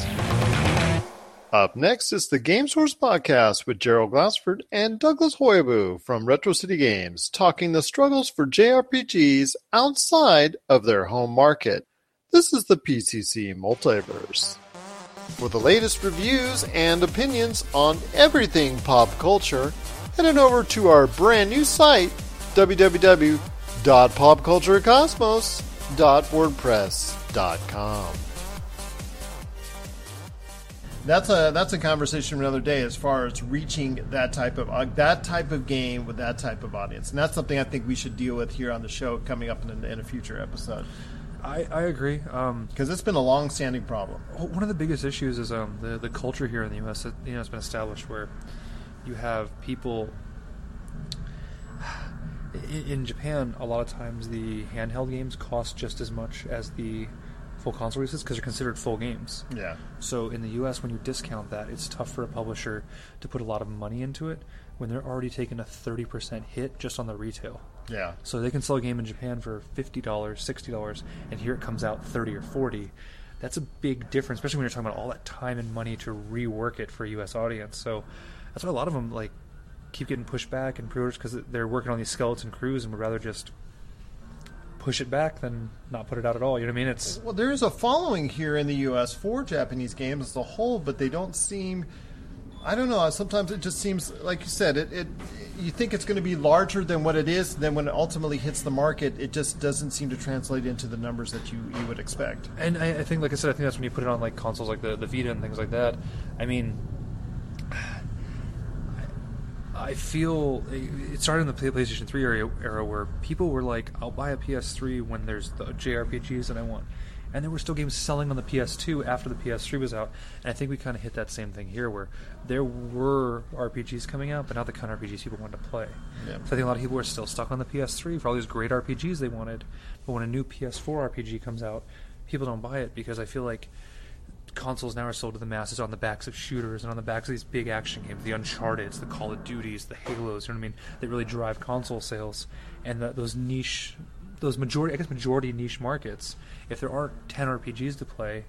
Up next is the Game Source Podcast with Gerald Glassford and Douglas Hoyabu from Retro City Games, talking the struggles for JRPGs outside of their home market. This is the PCC Multiverse. For the latest reviews and opinions on everything pop culture, head on over to our brand new site, www.popculturecosmos.wordpress.com. That's a that's a conversation for another day as far as reaching that type of uh, that type of game with that type of audience, and that's something I think we should deal with here on the show coming up in in a future episode. I, I agree because it's been a long-standing problem. One of the biggest issues is um, the the culture here in the U.S. You know, it's been established where you have people. In, in Japan, a lot of times the handheld games cost just as much as the full console releases because they're considered full games. Yeah. So in the U.S., when you discount that, it's tough for a publisher to put a lot of money into it when they're already taking a thirty percent hit just on the retail. Yeah. So they can sell a game in Japan for fifty dollars, sixty dollars, and here it comes out thirty or forty. That's a big difference, especially when you're talking about all that time and money to rework it for a U.S. audience. So that's why a lot of them like keep getting pushed back and pre-orders because they're working on these skeleton crews and would rather just push it back than not put it out at all. You know what I mean? It's Well, there is a following here in the U.S. for Japanese games as a whole, but they don't seem. I don't know. Sometimes it just seems like you said it. it you think it's going to be larger than what it is. Then when it ultimately hits the market, it just doesn't seem to translate into the numbers that you, you would expect. And I, I think, like I said, I think that's when you put it on like consoles like the the Vita and things like that. I mean, I feel it started in the PlayStation 3 era, era where people were like, "I'll buy a PS3 when there's the JRPGs that I want," and there were still games selling on the PS2 after the PS3 was out. And I think we kind of hit that same thing here, where there were RPGs coming out, but not the kind of RPGs people wanted to play. Yeah. So I think a lot of people are still stuck on the PS3 for all these great RPGs they wanted, but when a new PS4 RPG comes out, people don't buy it because I feel like consoles now are sold to the masses on the backs of shooters and on the backs of these big action games, the Uncharted's, the Call of Duties, the Halos. You know what I mean? They really drive console sales, and the, those niche, those majority, I guess majority niche markets. If there aren't ten RPGs to play,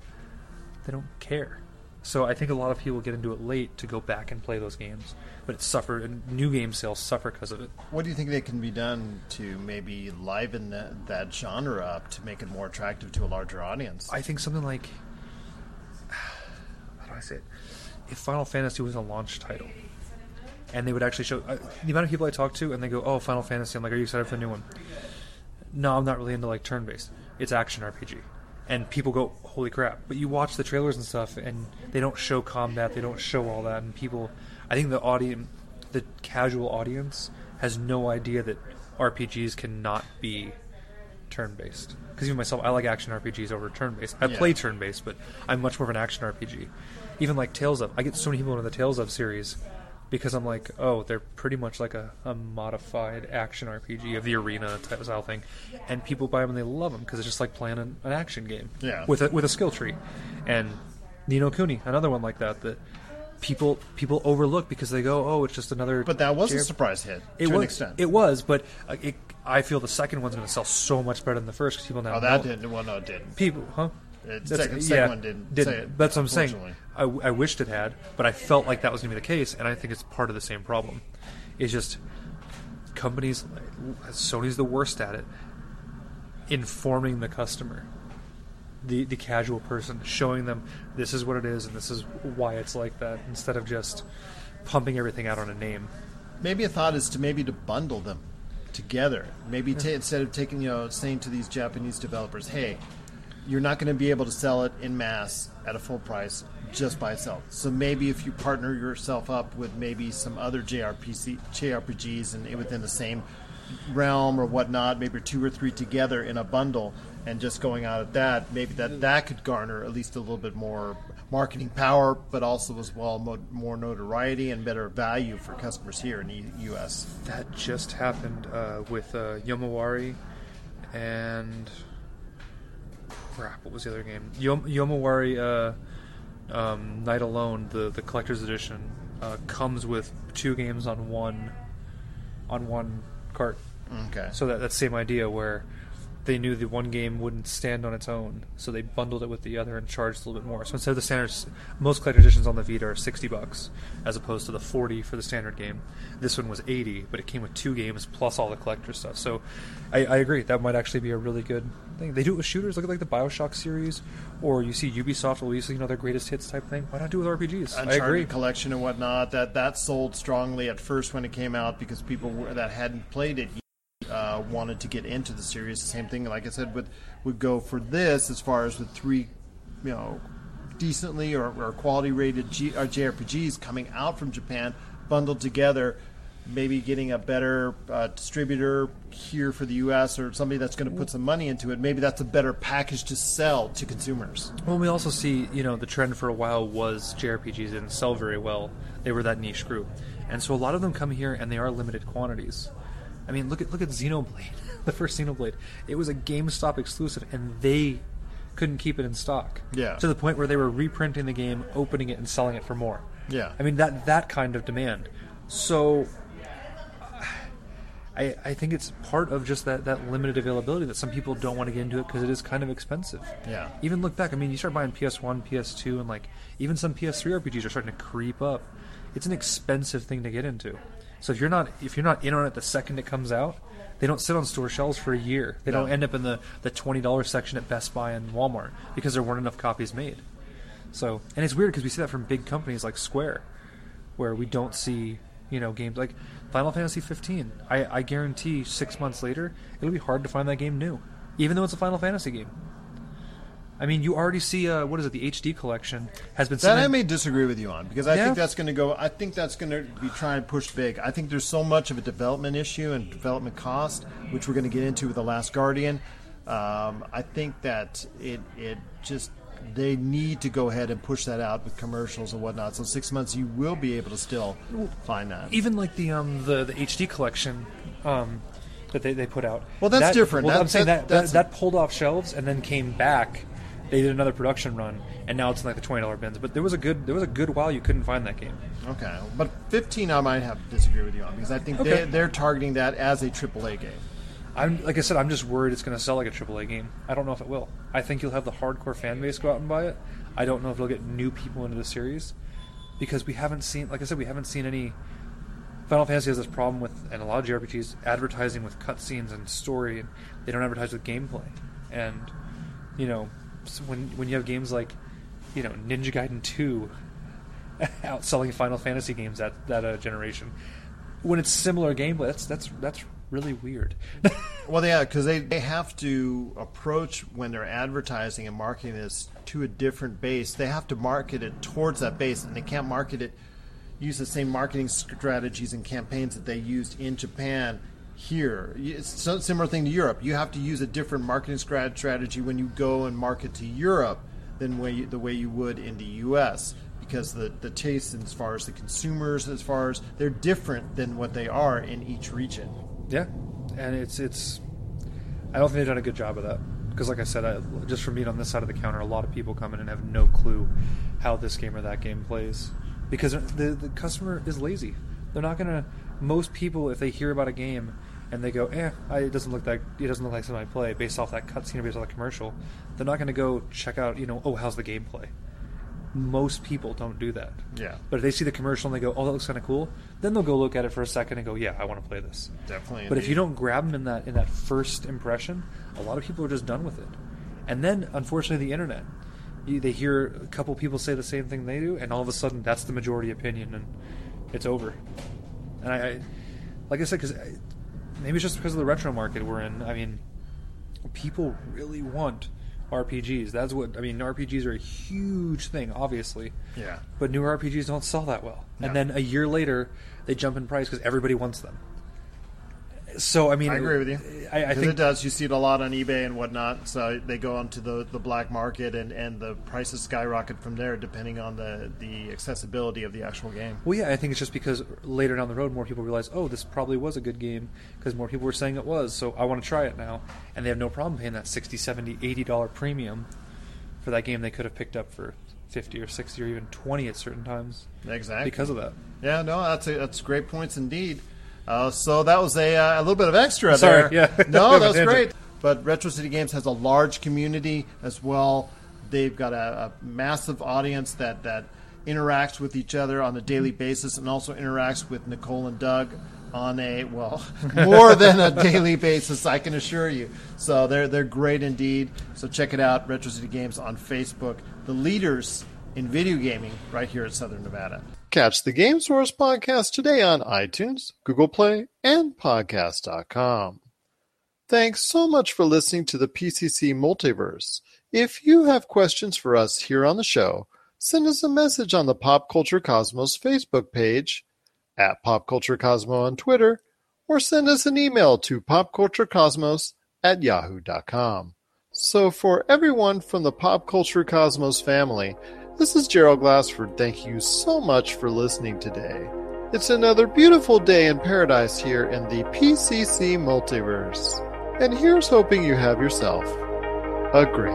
they don't care. So I think a lot of people get into it late to go back and play those games, but it suffered. And new game sales suffer because of it. What do you think that can be done to maybe liven that, that genre up to make it more attractive to a larger audience? I think something like how do I say it? If Final Fantasy was a launch title, and they would actually show uh, the amount of people I talk to, and they go, "Oh, Final Fantasy," I'm like, "Are you excited for the new one?" No, I'm not really into like turn-based. It's action RPG, and people go, "Holy crap!" But you watch the trailers and stuff, and they don't show combat, they don't show all that, and people, I think the audience, the casual audience, has no idea that RPGs cannot be turn-based. Because even myself, I like action RPGs over turn-based. I Yeah. play turn-based, but I'm much more of an action RPG. Even like Tales of, I get so many people into the Tales of series because I'm like, oh, they're pretty much like a, a modified action RPG of the arena type of style thing, and people buy them and they love them because it's just like playing an, an action game Yeah. with a, with a skill tree. And Ni no Kuni, another one like that that people people overlook because they go, oh, it's just another. But that was a surprise hit, It to an was, extent. It was, but uh, it, I feel the second one's going to sell so much better than the first because people now. Oh, that know- didn't. Well, no, it didn't. People, huh? It- second- second one didn't say it, That's what I'm saying. I, I, wished it had, but I felt like that was going to be the case, and I think it's part of the same problem. It's just companies, Sony's the worst at it, informing the customer. the the casual person, showing them this is what it is and this is why it's like that, instead of just pumping everything out on a name. Maybe a thought is to maybe to bundle them together. Maybe ta instead of taking you know saying to these Japanese developers, hey, you're not going to be able to sell it in mass at a full price just by itself. So maybe if you partner yourself up with maybe some other JRPC, JRPGs and within the same realm or whatnot, maybe two or three together in a bundle, and just going out at that, maybe that that could garner at least a little bit more marketing power, but also as well mo- more notoriety and better value for customers here in the U.S. That just happened uh, with uh, Yomawari and crap. What was the other game? Yom- Yomawari uh, um, Night Alone, the the collector's edition, uh, comes with two games on one on one cart. Okay. So that that same idea where they knew the one game wouldn't stand on its own, so they bundled it with the other and charged a little bit more. So instead of the standard, most collector editions on the Vita are sixty bucks, as opposed to the forty for the standard game. This one was eighty, but it came with two games plus all the collector stuff. So I, I agree that might actually be a really good thing. They do it with shooters. Look at like the Bioshock series, or you see Ubisoft release you know their greatest hits type thing. Why not do it with RPGs? I Uncharted agree. collection and whatnot that that sold strongly at first when it came out because people were, that hadn't played it uh, wanted to get into the series. The same thing, like I said, would would go for this as far as with three, you know, decently or, or quality rated G, uh, JRPGs coming out from Japan, bundled together. Maybe getting a better uh, distributor here for the U.S. or somebody that's going to put some money into it. Maybe that's a better package to sell to consumers. Well, we also see, you know, the trend for a while was JRPGs didn't sell very well. They were that niche group, and so a lot of them come here and they are limited quantities. I mean, look at look at Xenoblade, the first Xenoblade. It was a GameStop exclusive, and they couldn't keep it in stock. Yeah. To the point where they were reprinting the game, opening it, and selling it for more. Yeah. I mean that that kind of demand. So. I, I think it's part of just that, that limited availability that some people don't want to get into it because it is kind of expensive. Yeah. Even look back, I mean, you start buying PS1, PS2, and like even some PS3 RPGs are starting to creep up. It's an expensive thing to get into. So if you're not if you're not in on it the second it comes out, they don't sit on store shelves for a year. They No. don't end up in the the twenty dollars section at Best Buy and Walmart because there weren't enough copies made. So and it's weird because we see that from big companies like Square, where we don't see you know games like Final Fantasy 15. I, I guarantee six months later it'll be hard to find that game new, even though it's a Final Fantasy game. I mean, you already see uh, what is it? The HD collection has been. That I may disagree with you on because I Yeah. think that's going to go. I think that's going to be trying to push big. I think there's so much of a development issue and development cost, which we're going to get into with the Last Guardian. Um, I think that it it just they need to go ahead and push that out with commercials and whatnot. So six months, you will be able to still find that. even like the um the, the HD collection um, that they, they put out. Well, that's That- different. Well, That- I'm saying that- that, that pulled off shelves and then came back. They did another production run, and now it's in like the twenty dollar bins. But there was a good there was a good while you couldn't find that game. Okay, but 15, I might have to disagree with you on because I think Okay. they, they're targeting that as a AAA game. I'm like I said, I'm just worried it's going to sell like a AAA game. I don't know if it will. I think you'll have the hardcore fan base go out and buy it. I don't know if it'll get new people into the series because we haven't seen, like I said, we haven't seen any. Final Fantasy has this problem with, and a lot of JRPGs advertising with cutscenes and story, and they don't advertise with gameplay. And you know, when when you have games like, you know, Ninja Gaiden Two, outselling Final Fantasy games that that uh, generation, when it's similar gameplay, that's that's that's really weird. Well, yeah, because they, they have to approach when they're advertising and marketing this to a different base. They have to market it towards that base, and they can't market it use the same marketing strategies and campaigns that they used in Japan here. It's a similar thing to Europe. You have to use a different marketing strategy when you go and market to Europe than way the way you would in the U.S. because the the tastes as far as the consumers, as far as they're different than what they are in each region. Yeah, and it's it's. I don't think they've done a good job of that because, like I said, I, just from being on this side of the counter, a lot of people come in and have no clue how this game or that game plays because the the customer is lazy. They're not gonna. Most people, if they hear about a game and they go, "Eh, I, it doesn't look that it doesn't look like something I play," based off that cutscene or based off the commercial, they're not gonna go check out. You know, oh, how's the gameplay? Most people don't do that. Yeah. But if they see the commercial and they go, "Oh, that looks kind of cool," then they'll go look at it for a second and go, "Yeah, I want to play this." Definitely. But if you don't grab them in that in that first impression, a lot of people are just done with it. And then, unfortunately, the internet. You, they hear a couple people say the same thing they do, and all of a sudden, that's the majority opinion, and it's over. And I, I like I said, because maybe it's just because of the retro market we're in. I mean, people really want RPGs. That's what I mean. RPGs are a huge thing, obviously. Yeah. But new RPGs don't sell that well, No. and then a year later, they jump in price because everybody wants them. So I mean, I agree with you. I, I think it does. You see it a lot on eBay and whatnot. So they go onto the, the black market, and, and the prices skyrocket from there, depending on the, the accessibility of the actual game. Well, yeah, I think it's just because later down the road, more people realize, oh, this probably was a good game because more people were saying it was, so I want to try it now. And they have no problem paying that 60 70 $80 premium for that game they could have picked up for 50 or 60 or even 20 at certain times. Exactly. Because of that. Yeah, no, that's a, that's great points indeed. Uh, so that was a, uh, a little bit of extra Sorry, there. yeah. no, that was great. But Retro City Games has a large community as well. They've got a, a massive audience that that interacts with each other on a daily basis, and also interacts with Nicole and Doug on a well more than a daily basis. I can assure you. So they're they're great indeed. So check it out, Retro City Games on Facebook, the leaders in video gaming right here at Southern Nevada. Catch the Game Source podcast today on iTunes, Google Play, and Podcast.com. Thanks so much for listening to the PCC Multiverse. If you have questions for us here on the show, send us a message on the Pop Culture Cosmos Facebook page, at Pop Culture Cosmo on Twitter, or send us an email to popculturecosmos at yahoo.com. So, for everyone from the Pop Culture Cosmos family, this is Gerald Glassford. Thank you so much for listening today. It's another beautiful day in paradise here in the PCC multiverse. And here's hoping you have yourself a great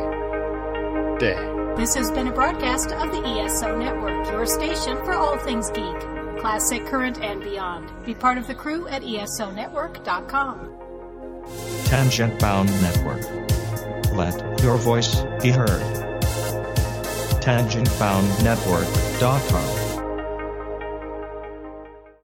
day. This has been a broadcast of the ESO Network, your station for all things geek, classic, current, and beyond. Be part of the crew at ESONetwork.com. Tangent Bound Network. Let your voice be heard. TangentBoundNetwork.com.